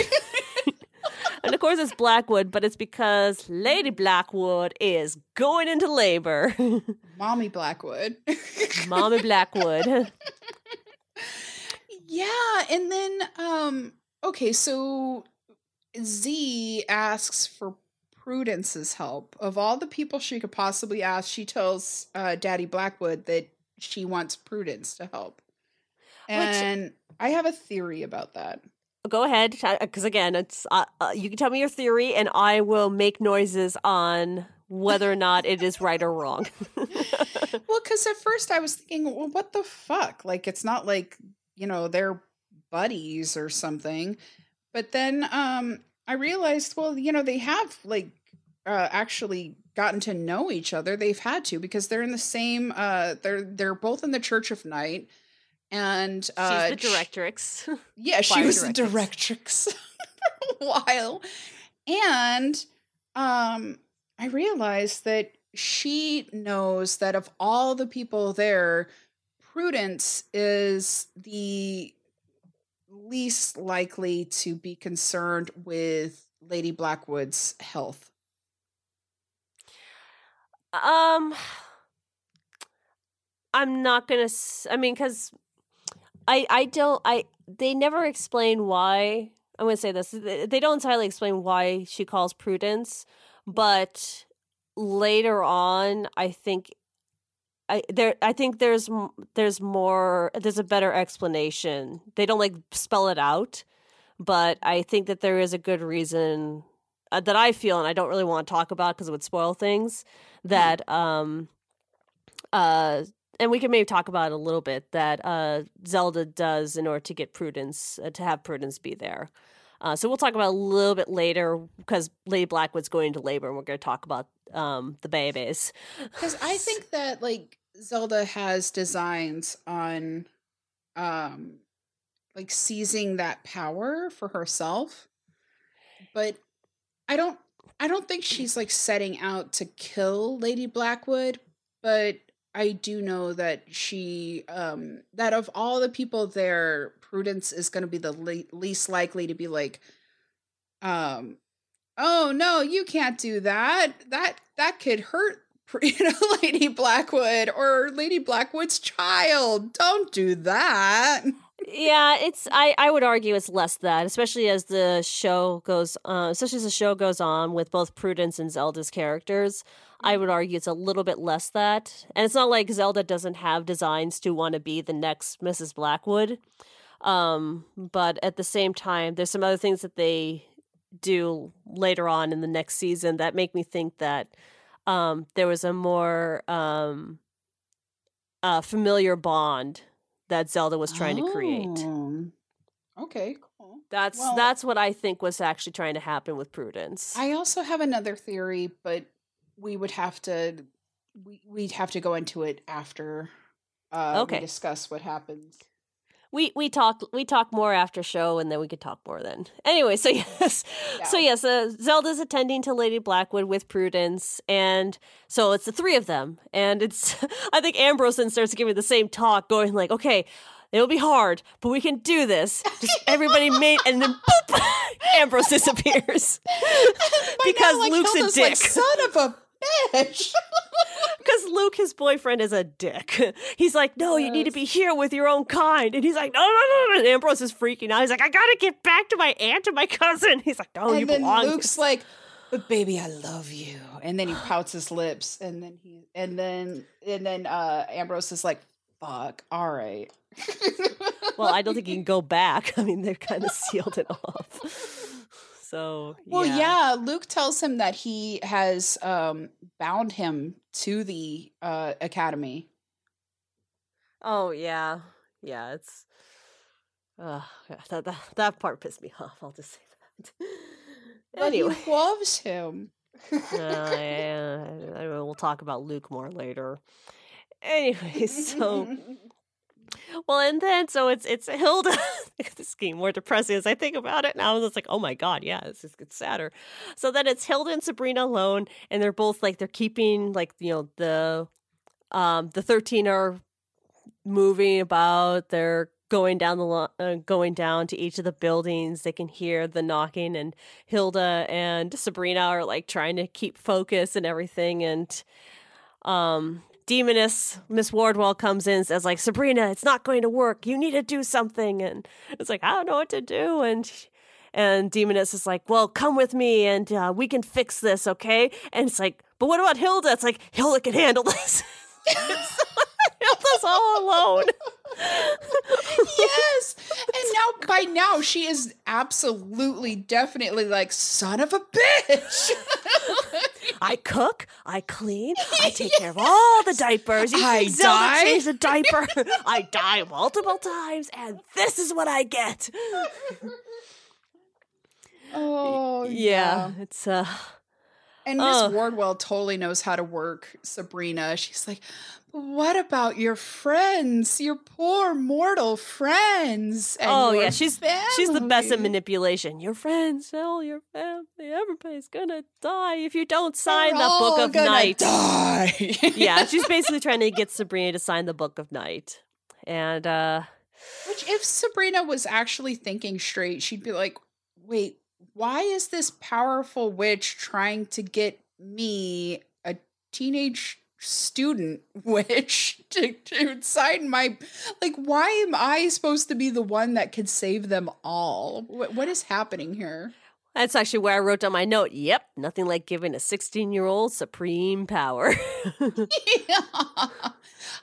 and of course, it's Blackwood, but it's because Lady Blackwood is going into labor. Mommy Blackwood. Mommy Blackwood. yeah, and then um okay, so Z asks for Prudence's help. Of all the people she could possibly ask, she tells uh, Daddy Blackwood that she wants Prudence to help. And Which, I have a theory about that. Go ahead, because again, it's uh, uh, you can tell me your theory, and I will make noises on whether or not it is right or wrong. well, because at first I was thinking, well, what the fuck? Like, it's not like you know they're buddies or something. But then um, I realized, well, you know, they have like uh, actually gotten to know each other. They've had to because they're in the same. Uh, they're they're both in the Church of Night, and uh, she's the directrix. yeah, she was the directrix for a while, and um, I realized that she knows that of all the people there, Prudence is the least likely to be concerned with Lady Blackwood's health? Um, I'm not gonna. I mean, because I I don't I they never explain why. I'm gonna say this. They don't entirely explain why she calls Prudence, but later on, I think I there I think there's there's more there's a better explanation. They don't like spell it out, but I think that there is a good reason uh, that I feel and I don't really want to talk about because it would spoil things that um uh and we can maybe talk about it a little bit that uh Zelda does in order to get Prudence uh, to have Prudence be there. Uh, so we'll talk about a little bit later because Lady Blackwood's going into labor, and we're going to talk about um, the babies. Because I think that like Zelda has designs on um like seizing that power for herself. But I don't I don't think she's like setting out to kill Lady Blackwood, but I do know that she um that of all the people there, Prudence is going to be the le- least likely to be like um oh no, you can't do that. That that could hurt you know, Lady Blackwood or Lady Blackwood's child. Don't do that. yeah, it's I I would argue it's less that, especially as the show goes uh, especially as the show goes on with both Prudence and Zelda's characters. I would argue it's a little bit less that. And it's not like Zelda doesn't have designs to want to be the next Mrs. Blackwood. Um, but at the same time, there's some other things that they do later on in the next season that make me think that um, there was a more um, uh, familiar bond that Zelda was trying oh. to create. Oh, okay, cool. That's well, that's what I think was actually trying to happen with Prudence. I also have another theory, but we would have to we we'd have to go into it after uh, okay. discuss what happens. We we talk we talk more after show and then we could talk more then. Anyway so yes yeah. so yes uh, zelda's attending to lady blackwood with prudence and so it's the three of them and it's i think ambrose then starts giving the same talk going like okay it'll be hard but we can do this. Just everybody made and then boop ambrose disappears. Because now, like, luke's Hilda's a dick like, son of a bitch because Luke, his boyfriend, is a dick. He's like, no, you need to be here with your own kind. And he's like, no, no, no. And Ambrose is freaking out. He's like, I gotta get back to my aunt and my cousin. He's like, no, and you then belong. Luke's like, but baby, I love you. And then he pouts his lips, and then he, and then, and then uh Ambrose is like, fuck, all right. well, I don't think he can go back. I mean, they've kind of sealed it off. So well, yeah. yeah. Luke tells him that he has um, bound him to the uh, academy. Oh yeah, yeah. It's uh, that, that that part pissed me off. I'll just say that. But anyway, he loves him. uh, yeah, we'll talk about Luke more later. Anyway, so Well, and then so it's it's Hilda. this is getting more depressing as I think about it now. It's like, oh my god, yeah, this just gets sadder. So then it's Hilda and Sabrina alone, and they're both like they're keeping like you know the um the thirteen are moving about. They're going down the uh, going down to each of the buildings. They can hear the knocking, and Hilda and Sabrina are like trying to keep focus and everything, and um demoness miss wardwell comes in and says like sabrina it's not going to work. You need to do something. And it's like i don't know what to do. And and demoness is like well come with me and uh, we can fix this okay? And it's like but what about hilda? It's like hilda can handle this. Hilda's all alone. Yes. And now, by now, she is absolutely, definitely like, son of a bitch. I cook, I clean, I take care of all the diapers. You I Zelda die. change the diaper. I die multiple times, and this is what I get. oh, Yeah, it's uh And Miss Oh. Wardwell totally knows how to work Sabrina. She's like, "But what about your friends? Your poor mortal friends. And oh yeah, she's she's the best at manipulation. Your friends, all your family, everybody's gonna die if you don't sign They're the book of night. Die. yeah, she's basically trying to get Sabrina to sign the book of night. And uh Which, if Sabrina was actually thinking straight, she'd be like, wait, why is this powerful witch trying to get me, a teenage student witch, to, to sign my. Like, why am I supposed to be the one that could save them all? What, what is happening here? that's actually where I wrote down my note. Yep, nothing like giving a 16 year old supreme power.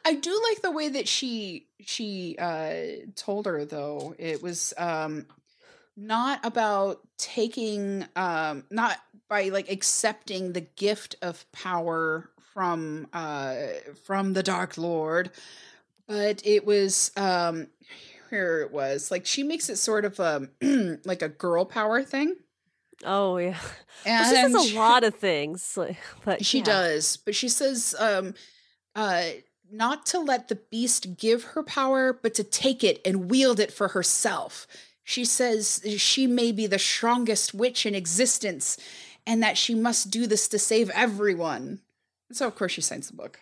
I do like the way that she she uh told her though. It was um not about taking um not by like accepting the gift of power from uh from the dark lord but it was um here it was like she makes it sort of um like a girl power thing oh yeah. and Well, she says a lot of things. But she yeah. does, but she says um uh not to let the beast give her power, but to take it and wield it for herself. She says she may be the strongest witch in existence and that she must do this to save everyone. So of course she signs the book.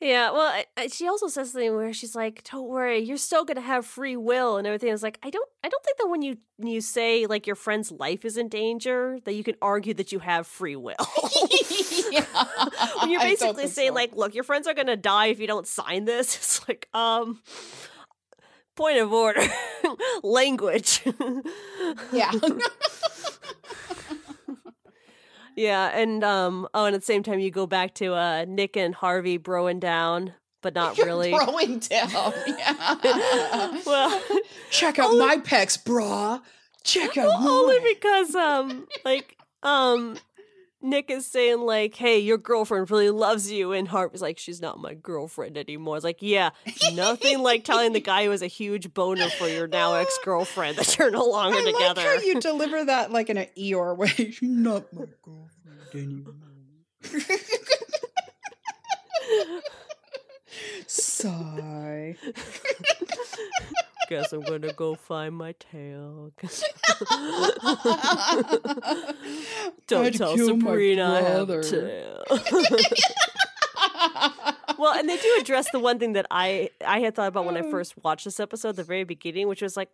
Yeah, well, she also says something where she's like, "Don't worry, you're still gonna have free will and everything." I was like, I don't, I don't think that when you you say like your friend's life is in danger, that you can argue that you have free will. yeah. you're basically saying so. like, "Look, your friends are gonna die if you don't sign this," it's like, um, point of order, language. yeah. Yeah, and um, oh, and at the same time, you go back to uh Nick and Harvey broing down, but not really. Throwing down. Yeah. well. Check out Only- my pecs, brah. Check out Well, only mine. because um like um Nick is saying like, "Hey, your girlfriend really loves you," and Harvey's like, "She's not my girlfriend anymore." It's like, yeah, nothing like telling the guy who has a huge boner for your now ex girlfriend that you're no longer I together. like how you deliver that like in an Eeyore way. She's not my girlfriend anymore. Sigh. Guess I'm gonna go find my tail. Don't I'd tell Sabrina I have a tail. well, and they do address the one thing that I I had thought about when I Mm. first watched this episode, at the very beginning, which was like,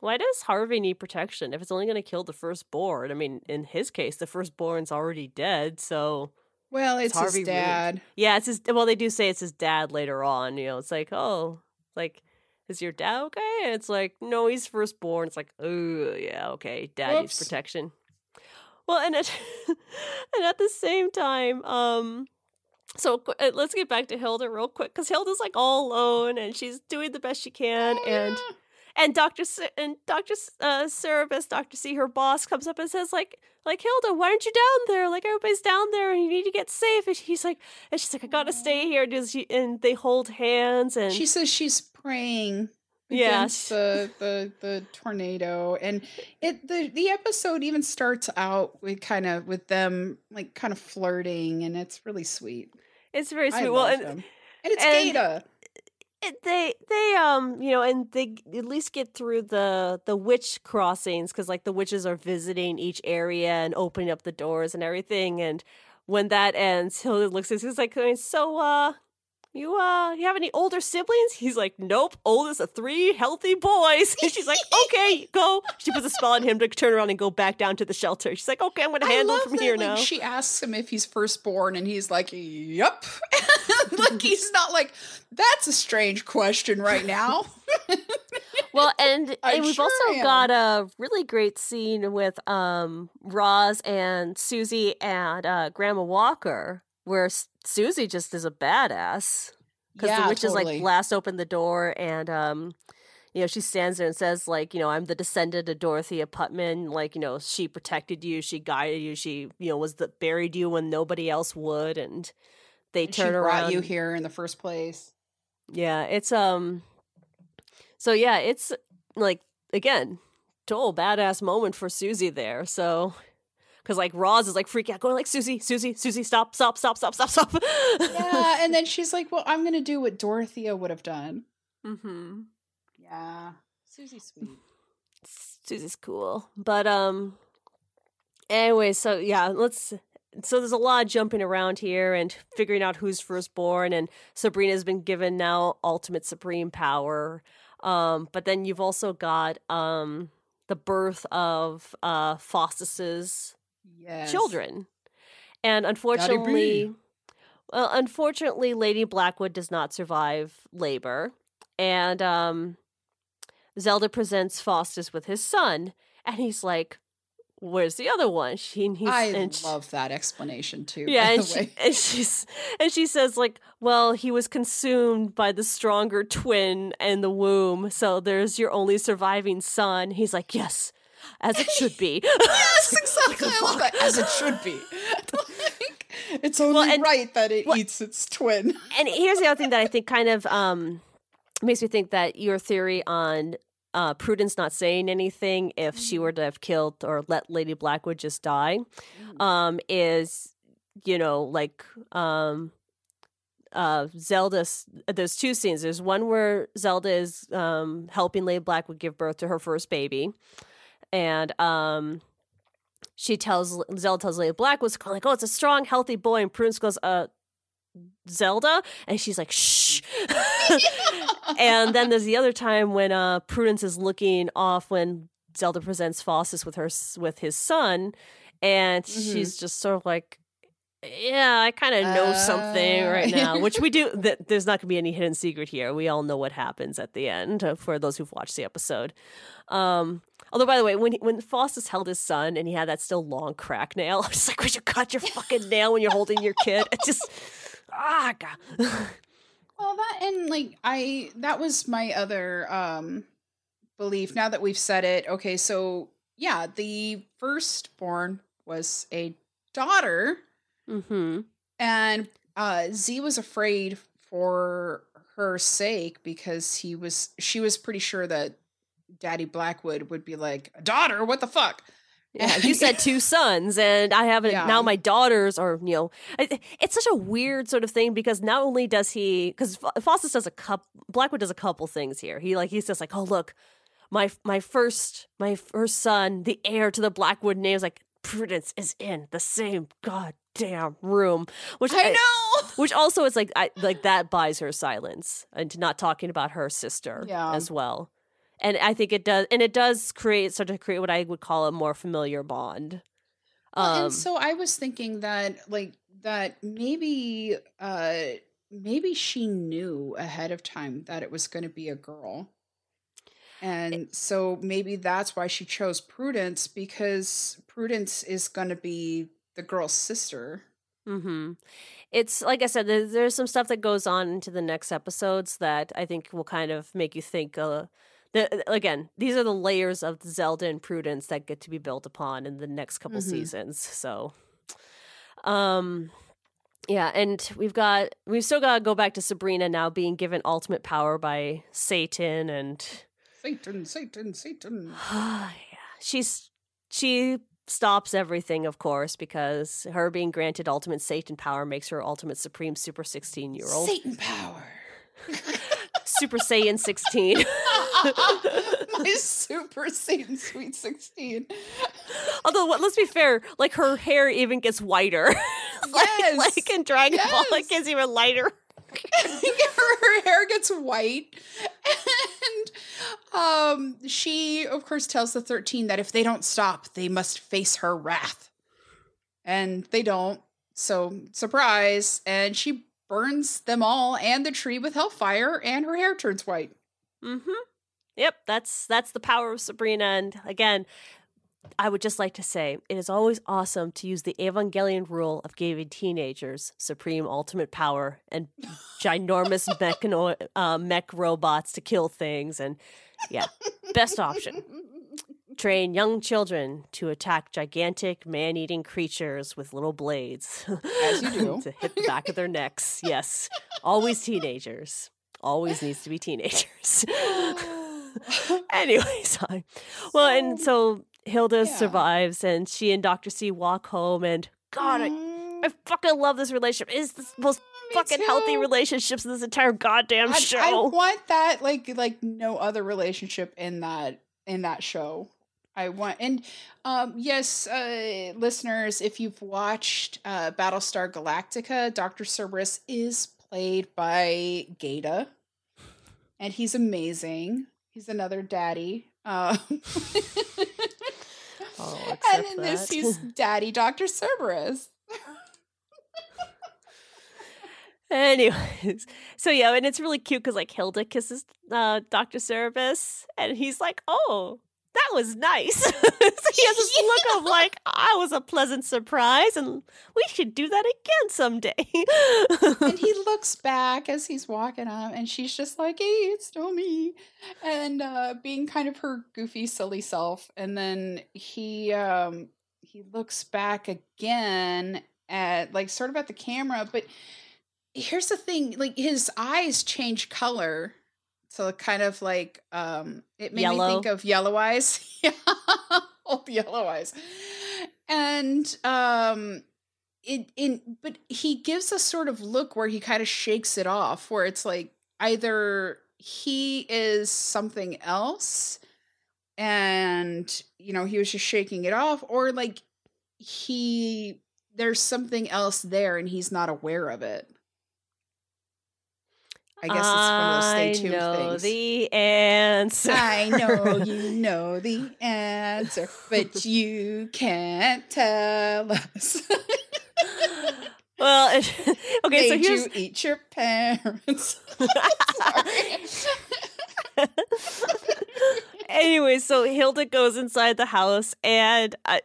why does Harvey need protection if it's only going to kill the firstborn? I mean, in his case, the firstborn's already dead, so well, it's Harvey his really- dad. yeah, it's his. Well, they do say it's his dad later on. You know, it's like, oh, like. Is your dad okay? And it's like, no, he's firstborn. It's like, oh, yeah, okay, dad needs protection. Well, and at, and at the same time, um, so uh, let's get back to Hilda real quick because Hilda's like all alone and she's doing the best she can, Oh, and yeah. and Doctor and Doctor uh, Cerberus, Doctor C, her boss, comes up and says like, like Hilda, why aren't you down there? Like everybody's down there, and you need to get safe. And he's like, and she's like, I gotta stay here. And, she, and they hold hands, and she says she's praying against the, the the tornado and it the the episode even starts out with kind of with them like kind of flirting and it's really sweet it's very I sweet. Well, and and it's and- Gaeta. it- they they um you know and they at least get through the the witch crossings because like the witches are visiting each area and opening up the doors and everything and when that ends hilda looks at he's like going, so uh you uh you have any older siblings he's like nope oldest of three healthy boys and she's like okay go she puts a spell on him to turn around and go back down to the shelter she's like okay i'm gonna handle from that, here like, now She asks him if he's firstborn, and he's like, "Yep." like he's not like that's a strange question right now. Well, and, and we've sure also am. got a really great scene with um Roz and Susie and uh, Grandma Walker, where S- Susie just is a badass because yeah, the witches totally. like blast open the door and um you know she stands there and says like you know I'm the descendant of Dorothea Putnam like you know she protected you she guided you she you know was the buried you when nobody else would and they And she turn brought around you here in the first place. yeah, it's um so yeah, it's like again, total badass moment for Susie there. So cuz like Roz is like freaking out going like Susie, Susie, Susie stop, stop, stop, stop, stop, stop. Yeah, and then she's like, "Well, I'm gonna do what Dorothea would have done." mhm. Yeah, Susie's sweet. Susie's cool. But um anyway, so yeah, let's so there's a lot of jumping around here and figuring out who's firstborn and Sabrina's been given now ultimate supreme power. Um but then you've also got um the birth of uh Faustus's Yes. children. And unfortunately, well, unfortunately, Lady Blackwood does not survive labor, and um, Zelda presents Faustus with his son, and he's like, "Where's the other one?" She he's I she- love that explanation too. yeah, and the she, way. and she's and she says like, "Well, he was consumed by the stronger twin in the womb, so there's your only surviving son." He's like, "Yes." As it should be. yes, exactly. I love that as it should be. Like, it's only and- right that it well- eats its twin. and here's the other thing that I think kind of um, makes me think that your theory on uh, Prudence not saying anything if she were to have killed or let Lady Blackwood just die um, is, you know, like um, uh, Zelda's. There's two scenes. There's one where Zelda is um, helping Lady Blackwood give birth to her first baby, and um, she tells Zelda tells Lady was like, "Oh, it's a strong, healthy boy," and Prudence goes, "Uh." Zelda, and she's like, "Shh." and then there's the other time when uh, Prudence is looking off when Zelda presents Faustus with her with his son, and Mhm. she's just sort of like, "Yeah, I kind of know something Uh. right now." Which we do. Th- there's not going to be any hidden secret here. We all know what happens at the end uh, for those who've watched the episode. Um, although, by the way, when when Faustus held his son and he had that still long crack nail, I was like, "Would you cut your fucking nail when you're holding your kid?" It just ah, God. Well, that and like I that was my other um belief. Now that we've said it, okay, so yeah, the firstborn was a daughter, mm-hmm. and uh Z was afraid for her sake because he was she was pretty sure that Daddy Blackwood would be like, "A daughter? What the fuck?" Yeah, you said two sons, and I have Yeah. now. My daughters are, you know, it, it's such a weird sort of thing because not only does he, because Faustus does a cup, Blackwood does a couple things here. He like he says like, oh look, my my first my first son, the heir to the Blackwood name, is like Prudence is in the same goddamn room, which I know. which also is like I like that buys her silence and not talking about her sister Yeah. as well. And I think it does and it does create sort of create what I would call a more familiar bond. Well, Um and so I was thinking that like that maybe uh maybe she knew ahead of time that it was going to be a girl. And so maybe that's why she chose Prudence because Prudence is going to be the girl's sister. hmm It's like I said, there, there's some stuff that goes on into the next episodes that I think will kind of make you think. Uh, the, again, these are the layers of Zelda and Prudence that get to be built upon in the next couple Mhm. seasons. So, um, yeah, and we've got we've still got to go back to Sabrina now being given ultimate power by Satan, and Satan, Satan, Satan. yeah, she's she stops everything, of course, because her being granted ultimate Satan power makes her ultimate supreme super sixteen year old. Satan power. Super Saiyan 16. My Super Saiyan Sweet 16. Although, let's be fair, like her hair even gets whiter. like, Yes. like in Dragon Ball, it gets even lighter. Her, hair gets white. And um she of course tells the 13 that if they don't stop they must face her wrath. And they don't. So surprise. And she burns them all and the tree with hellfire and her hair turns white. Mm-hmm. Yep, that's that's the power of Sabrina. And again, I would just like to say it is always awesome to use the Evangelion rule of giving teenagers supreme ultimate power and ginormous mechano- uh, mech robots to kill things. And yeah, best option. Train young children to attack gigantic man eating creatures with little blades. As you do. to hit the back of their necks. Yes. Always teenagers. Always needs to be teenagers. Anyways, I, well, and so Hilda Yeah. survives and she and Dr. C walk home and God, I, I fucking love this relationship. It's the most Me fucking healthy too. relationships in this entire goddamn I, show. I want that like like no other relationship in that in that show. I want and um yes, uh listeners, if you've watched uh Battlestar Galactica, Dr. Cerberus is played by Gaeta. And he's amazing. He's another daddy. Um and accept in this he's Daddy Dr. Cerberus. Anyways, so yeah, and it's really cute because like Hilda kisses uh, Dr. Cerberus, and he's like, "Oh, that was nice." so he has this look of like, "I was a pleasant surprise, and we should do that again someday." and he looks back as he's walking up and she's just like hey it's still me and uh being kind of her goofy silly self and then he um he looks back again at like sort of at the camera but here's the thing like his eyes change color so kind of like um it made me think of yellow eyes. Yeah old yellow eyes. And um it in but he gives a sort of look where he kind of shakes it off where it's like either he is something else and you know he was just shaking it off or like he there's something else there and he's not aware of it i guess it's one of those stay I tuned know things the answer. I know you know the answer, but you can't tell us. well, it, okay, so Made here's you eat your parents. Sorry. anyway, so Hilda goes inside the house, and I,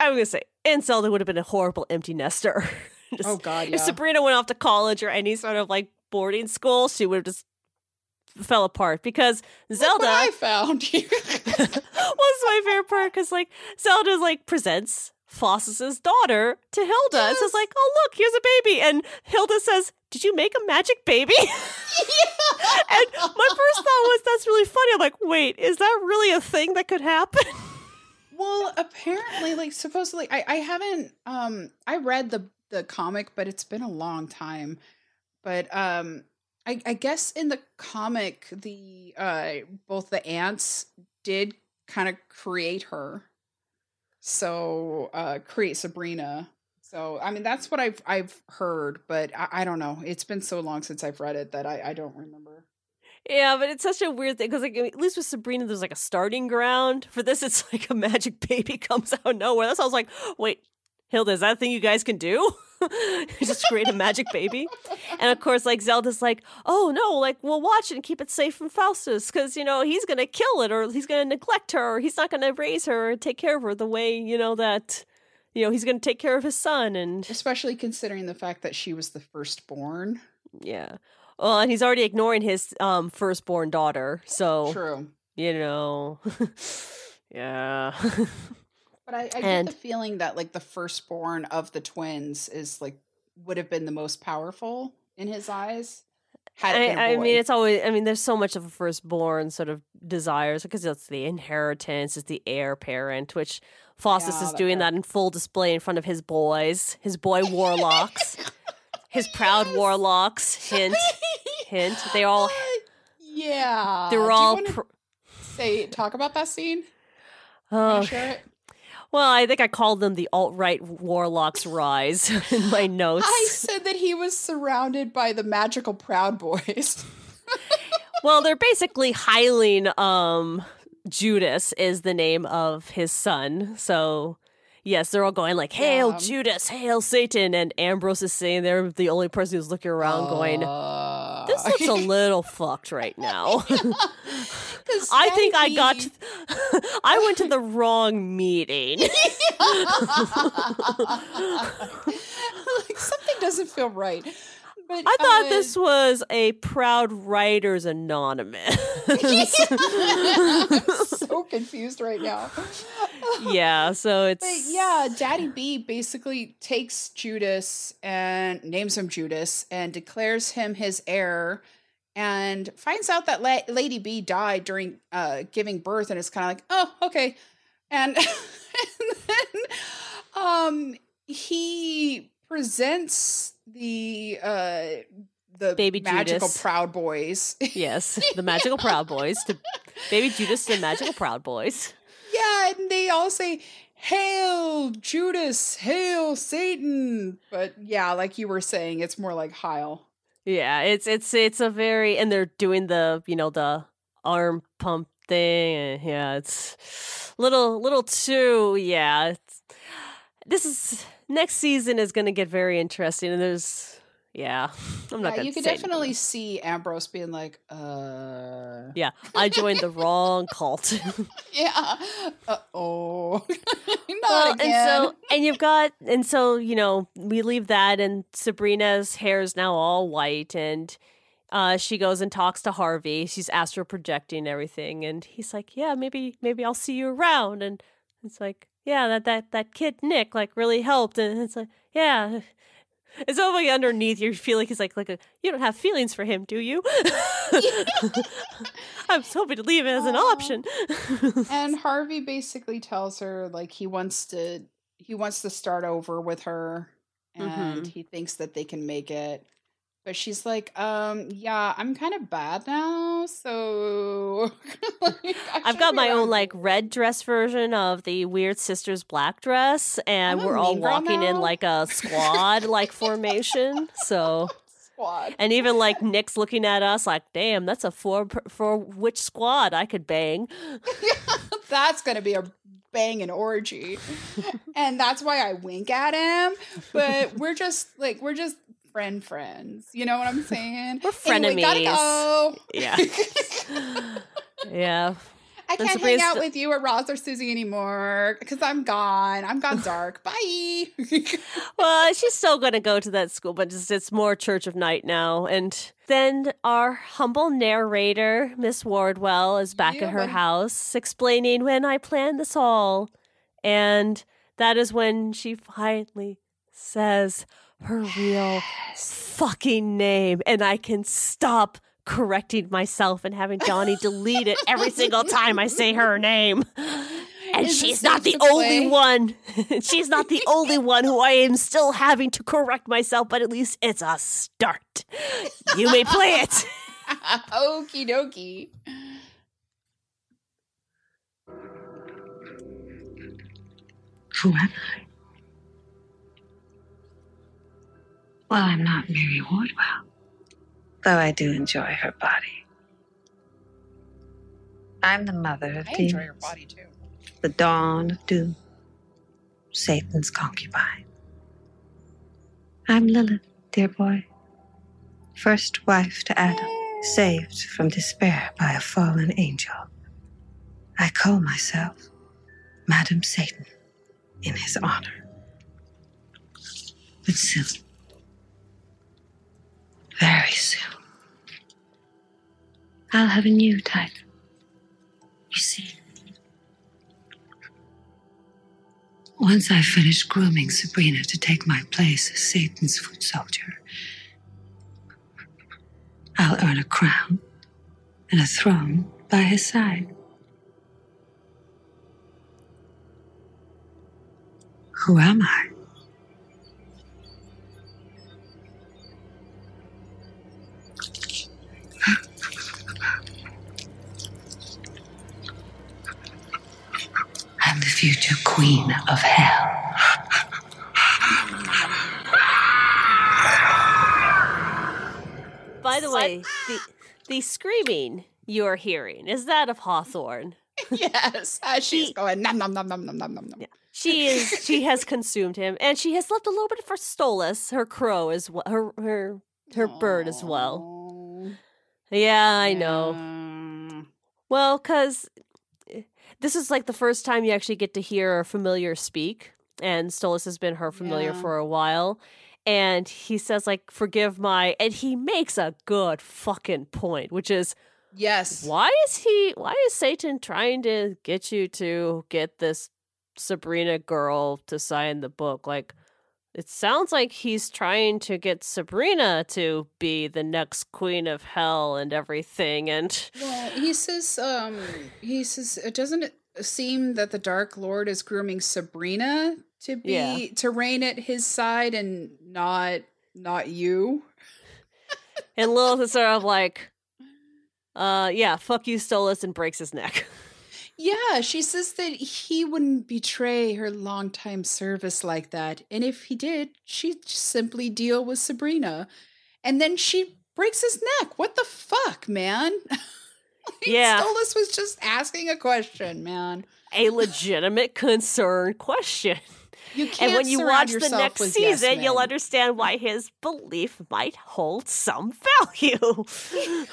I'm gonna say, and Zelda would have been a horrible empty nester. Just- oh God, If. Sabrina went off to college or any sort of like boarding school, she would have just fell apart because Zelda what I found you. was my favorite part because like Zelda like presents Foss's daughter to Hilda. It says like, "Oh look, here's a baby," and Hilda says, "Did you make a magic baby?" and my first thought was, "That's really funny." I'm like, "Wait, is that really a thing that could happen?" well, apparently, like supposedly, I I haven't um I read the the comic, but it's been a long time. But um, I I guess in the comic, the uh both the ants did kind of create her, so uh create Sabrina. So I mean that's what I've I've heard, but I, I don't know. It's been so long since I've read it that I I don't remember. Yeah, but it's such a weird thing because, like, at least with Sabrina, there's like a starting ground. For this, it's like a magic baby comes out of nowhere. That's I was like, wait, Hilda, is that a thing you guys can do? Just create a magic baby? And of course, like, Zelda's like, oh no, like, we'll watch it and keep it safe from Faustus because, you know, he's going to kill it or he's going to neglect her or he's not going to raise her or take care of her the way, you know, that, you know, he's going to take care of his son. And Especially considering the fact that she was the firstborn. yeah. Well, and he's already ignoring his um, firstborn daughter. So. True. you know yeah But I, I get the feeling that like the firstborn of the twins is like would have been the most powerful in his eyes. Had it I, I mean it's always i mean there's so much of a firstborn sort of desires because it's the inheritance it's the heir parent which Faustus Yeah, is that doing that in full display in front of his boys his boy warlocks his proud Yes. warlocks hint hint they all They were do you all. Pr- say talk about that scene. oh, it? Well, I think I called them the alt right warlocks rise in my notes. I said that he was surrounded by the magical Proud Boys. well, they're basically Hylian. Um, Judas is the name of his son. So, yes, they're all going like, "Hail Yeah. Judas! Hail Satan!" And Ambrose is saying they're the only person who's looking around, going, Uh, "This looks a little fucked right now." I think I got. I went to the wrong meeting. like something doesn't feel right. But I thought this was a Proud Writers Anonymous. I'm so confused right now. yeah, so it's But yeah, Daddy B basically takes Judas and names him Judas and declares him his heir and finds out that La- Lady B died during uh, giving birth and it's kind of like, oh, okay. And, and then um, he presents the uh, the Baby magical Judas. Proud Boys. yes, the Magical Proud Boys to Baby Judas, the Magical Proud Boys. Yeah, and they all say, Hail Judas, hail Satan. But yeah, like you were saying, it's more like Heil. Yeah, it's it's it's a very and they're doing the you know the arm pump thing. Yeah, it's little little too yeah. This is next season is going to get very interesting, and there's yeah. I'm not Yeah, going you could definitely anything. see Ambrose being like, uh Yeah, I joined the wrong cult. Yeah. Uh oh. Not well, again. and so and you've got and so you know we leave that and Sabrina's hair is now all white and uh, she goes and talks to Harvey. She's astral projecting everything, and he's like, "Yeah, maybe maybe I'll see you around." And it's like, "Yeah, that that that kid Nick like really helped." And it's like, "Yeah." It's all like underneath. You feel like he's like like a, you don't have feelings for him, do you? I was hoping to leave it as an option. and Harvey basically tells her like he wants to he wants to start over with her and Mhm. he thinks that they can make it. But she's like, um, yeah, I'm kind of bad now, so like, I've got my own like red dress version of the Weird Sisters black dress, and we're all walking in like a squad like formation. So, squad. and even like Nick's looking at us like, "Damn, that's a four for which squad I could bang." that's gonna be a bang banging orgy, and that's why I wink at him. But we're just like we're just friend friends. You know what I'm saying? We're Anyway, gotta frenemies. go. Yeah, yeah. I can't hang out st- with you or Roz or Susie anymore because I'm gone. I'm gone dark. Bye. Well, she's still going to go to that school, but just, it's more Church of Night now. And then our humble narrator, Miss Wardwell, is back Yeah, at her house explaining when I planned this all. And that is when she finally says her real fucking name. And I can stop correcting myself and having Johnny delete it every single time I say her name. And Is she's not the only play? one. she's not the only one who I am still having to correct myself, but at least it's a start. You may play it. Okie dokie. Who am I? Well, I'm not Mary Wardwell, though I do enjoy her body. I'm the mother of I enjoy your demons, body too. the dawn of doom, Satan's concubine. I'm Lilith, dear boy, first wife to Adam, saved from despair by a fallen angel. I call myself Madam Satan in his honor. But soon, very soon, I'll have a new title. You see, once I finish grooming Sabrina to take my place as Satan's foot soldier, I'll earn a crown and a throne by his side. Who am I? am the future queen of hell. By the way, the, the screaming you're hearing is that of Hawthorne. yes, she's going nom nom nom nom nom nom nom. Yeah. She is. She has consumed him, and she has left a little bit for Stolas, her crow as well, her her her Aww. bird as well. Yeah, I know. Well, because this is like the first time you actually get to hear a familiar speak, and Stolas has been her familiar Yeah. for a while. And he says, like, forgive my. And he makes a good fucking point, which is Yes. why is he. Why is Satan trying to get you to get this Sabrina girl to sign the book? Like, it sounds like he's trying to get Sabrina to be the next queen of hell and everything. And. Well, he says, um, he says, it doesn't it seem that the Dark Lord is grooming Sabrina to be Yeah. to reign at his side and not not you. And Lilith is sort of like, uh, yeah, fuck you, Stolas, and breaks his neck. Yeah, she says that he wouldn't betray her longtime service like that, and if he did, she'd simply deal with Sabrina, and then she breaks his neck. What the fuck, man? Yeah. Stolas was just asking a question, man. A legitimate concern question. You can't And when you watch the next with yes season, you'll understand why his belief might hold some value.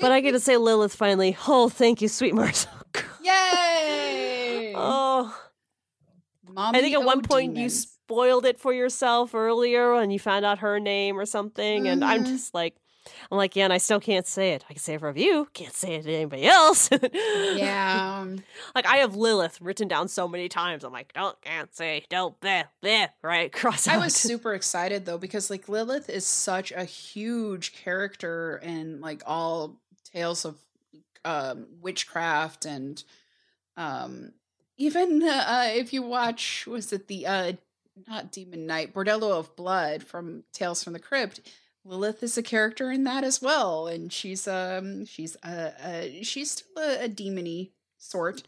but I get to say, Lilith finally, oh, thank you, sweet Martha. Yay! oh, Mommy I think at one point you spoiled it for yourself earlier and you found out her name or something. And I'm Mhm. just like, I'm like, yeah, and I still can't say it. I can say it for you, can't say it to anybody else. Yeah. Like I have Lilith written down so many times. I'm like, don't, can't say, don't, bleh, bleh, right? Cross I was super excited though because like Lilith is such a huge character in like all tales of um witchcraft and um even uh if you watch was it the uh not Demon Knight, Bordello of Blood from Tales from the Crypt. Lilith is a character in that as well, and she's um she's uh, uh she's still a, a demony sort.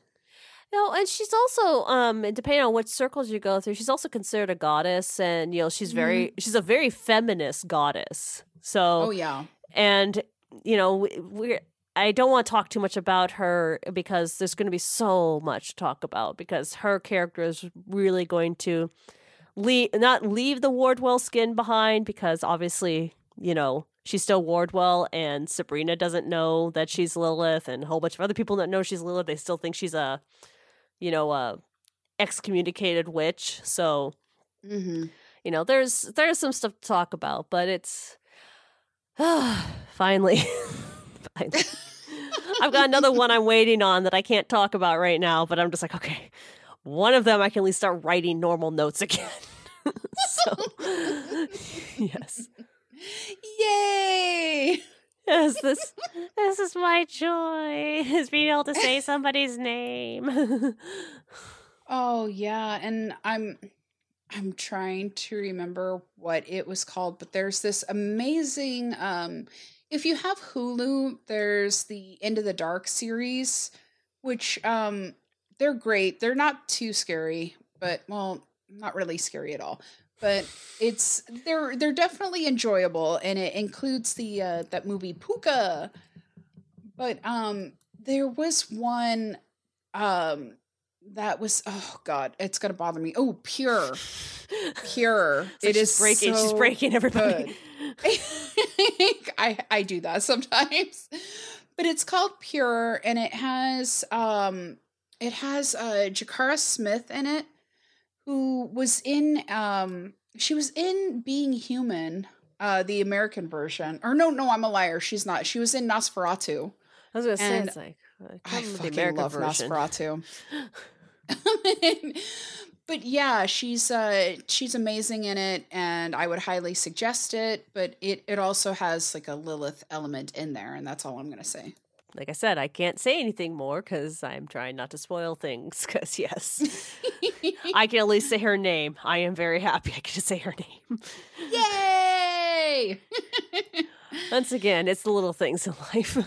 No, and she's also, um, depending on which circles you go through, she's also considered a goddess, and you know, she's very, she's a very feminist goddess. So, Oh yeah, and you know, we, we're. I don't want to talk too much about her because there's going to be so much to talk about because her character is really going to leave, not leave the Wardwell skin behind because obviously, you know, she's still Wardwell and Sabrina doesn't know that she's Lilith and a whole bunch of other people that know she's Lilith, they still think she's a, you know, a excommunicated witch. So, mm-hmm. you know, there's there's some stuff to talk about, but it's finally, finally. I've got another one I'm waiting on that I can't talk about right now, but I'm just like, okay, one of them I can at least start writing normal notes again. so, yes, yay! yes, this this is my joy is being able to say somebody's name. Oh yeah, and I'm I'm trying to remember what it was called, but there's this amazing um if you have Hulu, there's the Into the Dark series, which um they're great. They're not too scary, but well, not really scary at all. But it's they're they're definitely enjoyable and it includes the uh that movie Pooka. But um there was one um that was oh god it's gonna bother me oh pure pure So it is breaking. she's breaking everybody. I I do that sometimes. But it's called Pure and it has um it has uh Jahkara Smith in it who was in um she was in Being Human uh the American version. Or no no I'm a liar she's not. She was in NOS4A2. I was gonna say And it's like uh, I the fucking love version. Nosferatu. but yeah, she's uh she's amazing in it and I would highly suggest it, but it it also has like a Lilith element in there and that's all I'm going to say. Like I said, I can't say anything more because I'm trying not to spoil things. Because yes, I can at least say her name. I am very happy I to say her name. Yay! Once again, it's the little things in life.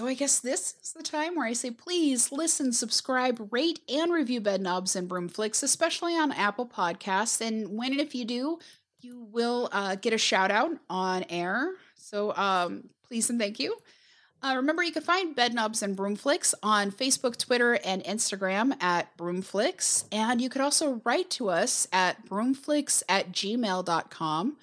So I guess this is the time where I say, please listen, subscribe, rate, and review Bed Knobs and Broomflicks, especially on Apple Podcasts. And when and if you do, you will uh, get a shout out on air. So um, please and thank you. Uh, remember, you can find Bed Bedknobs and Broomflicks on Facebook, Twitter, and Instagram at Broomflicks. And you could also write to us at broomflicks at gmail.com.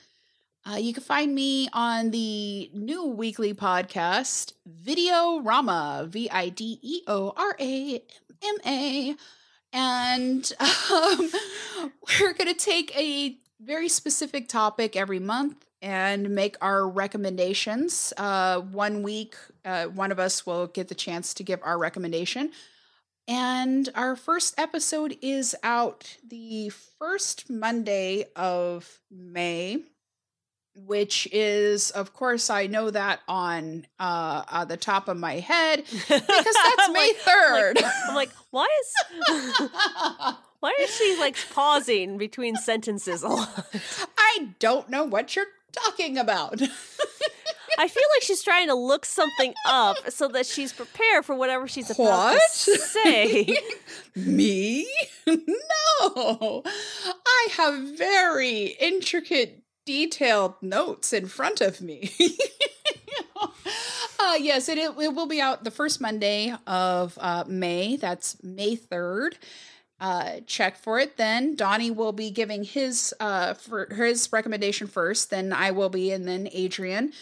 Uh, you can find me on the new weekly podcast, Video Rama, V I D E O R A M A. And um, we're going to take a very specific topic every month and make our recommendations. Uh, one week, uh, one of us will get the chance to give our recommendation. And our first episode is out the first Monday of May, which is, of course, I know that on uh, uh the top of my head because that's May Like- 3rd. Like, I'm like, why is why is she like pausing between sentences a lot? I don't know what you're talking about. I feel like she's trying to look something up so that she's prepared for whatever she's about What? to say. Me? No. I have very intricate, detailed notes in front of me. uh, yes, it, it will be out the first Monday of uh, May. That's May 3rd. Uh, check for it then. Donnie will be giving his uh, for his recommendation first, then I will be, and then Adrian.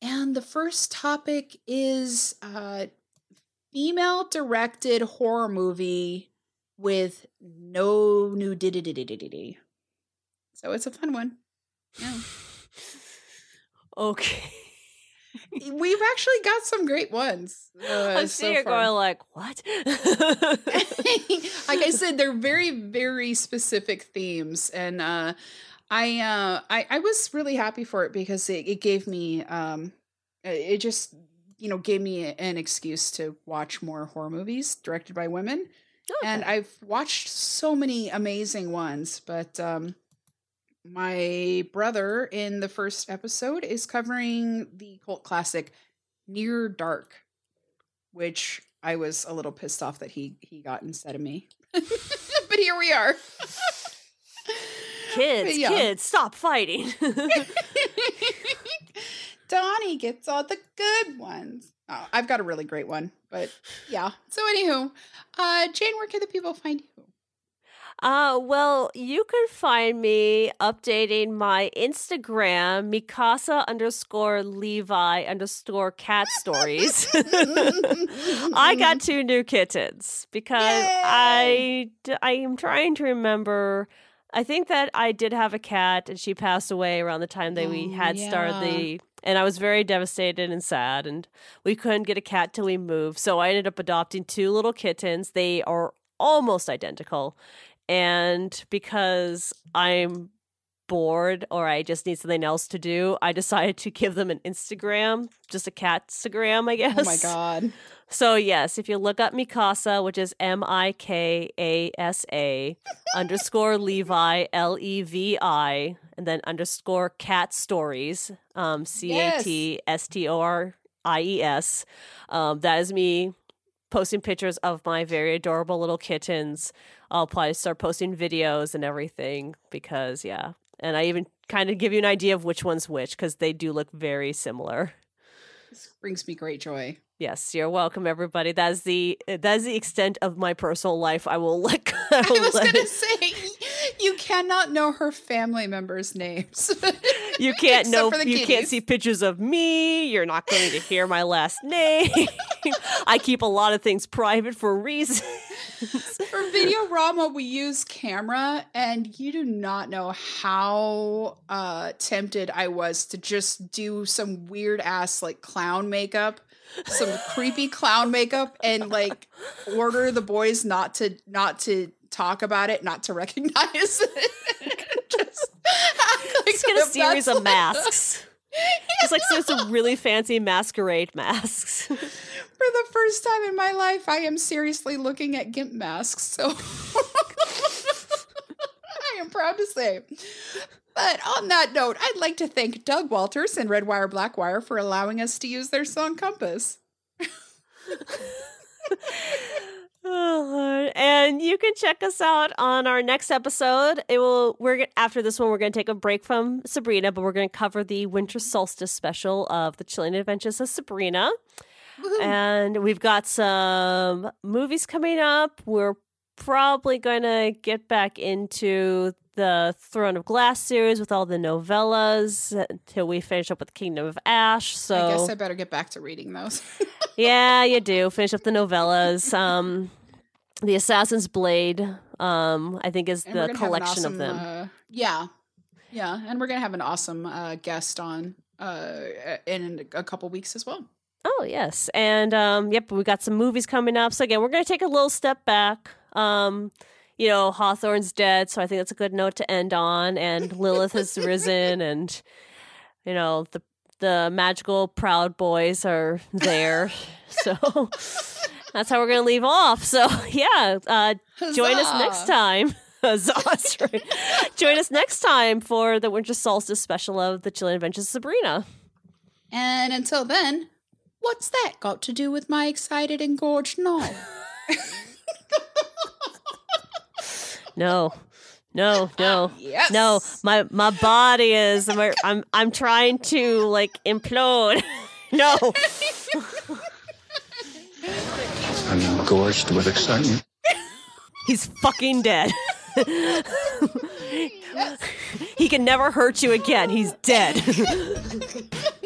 And the first topic is uh, female directed horror movie with no nudity. So it's a fun one. Yeah. Okay. We've actually got some great ones. Uh, I'm so sitting here far. going like, what? like I said, they're very, very specific themes, and uh, I, uh, I, I was really happy for it because it, it gave me, um, it just, you know, gave me an excuse to watch more horror movies directed by women. And I've watched so many amazing ones, but um, my brother in the first episode is covering the cult classic Near Dark, which I was a little pissed off that he he got instead of me. but here we are. kids, yeah. kids, stop fighting. Donnie gets all the good ones. Oh, I've got a really great one, but yeah. So anywho, uh, Jane, where can the people find you? Uh, well, you can find me updating my Instagram, Mikasa underscore Levi underscore cat stories. I got two new kittens because I I am trying to remember. I think that I did have a cat and she passed away around the time that we Oh, had started the and I was very devastated and sad and we couldn't get a cat till we moved. So I ended up adopting two little kittens. They are almost identical. And because I'm bored or I just need something else to do, I decided to give them an Instagram, just a catstagram, I guess. Oh my god. So yes, if you look up Mikasa, which is M I K A S A underscore Levi L E V I, and then underscore Cat Stories, um, C A T S T O R I E S. Um, that is me posting pictures of my very adorable little kittens. I'll probably start posting videos and everything because yeah, and I even kind of give you an idea of which one's which because they do look very similar. This brings me great joy. Yes, you're welcome, everybody. That is the that is the extent of my personal life. I will let. I, I was let gonna it- say you cannot know her family members' names. you can't know. You can't see pictures of me. You're not going to hear my last name. I keep a lot of things private for reasons. For Video Rama, we use camera, and you do not know how uh, tempted I was to just do some weird ass like clown makeup, some creepy clown makeup, and like order the boys not to not to talk about it, not to recognize it. just like get a series of masks. Just like so some really fancy masquerade masks. For the first time in my life, I am seriously looking at GIMP masks. So I am proud to say. But on that note, I'd like to thank Doug Walters and Redwire Blackwire for allowing us to use their song Compass. Oh, and you can check us out on our next episode. It will we're after this one we're going to take a break from Sabrina, but we're going to cover the winter solstice special of the Chilling Adventures of Sabrina. And we've got some movies coming up. We're probably going to get back into the Throne of Glass series with all the novellas until we finish up with Kingdom of Ash. So I guess I better get back to reading those. yeah, you do. Finish up the novellas. Um, the Assassin's Blade, um, I think, is And the gonna collection awesome, of them. Uh, yeah, yeah, and we're gonna have an awesome uh, guest on uh, in a couple weeks as well. Oh yes, and um, yep, we got some movies coming up. So again, we're going to take a little step back. Um, you know, Hawthorne's dead, so I think that's a good note to end on. And Lilith has risen, and you know the the magical Proud Boys are there. so that's how we're going to leave off. So yeah, uh, join us next time. Huzzah, right. join us next time for the Winter Solstice special of the Chilling Adventures of Sabrina. And until then, what's that got to do with my excited and gorged knob? No, no, no, yes. no. My my body is. I'm, I'm trying to like implode. no. I'm engorged with excitement. He's fucking dead. he can never hurt you again. He's dead.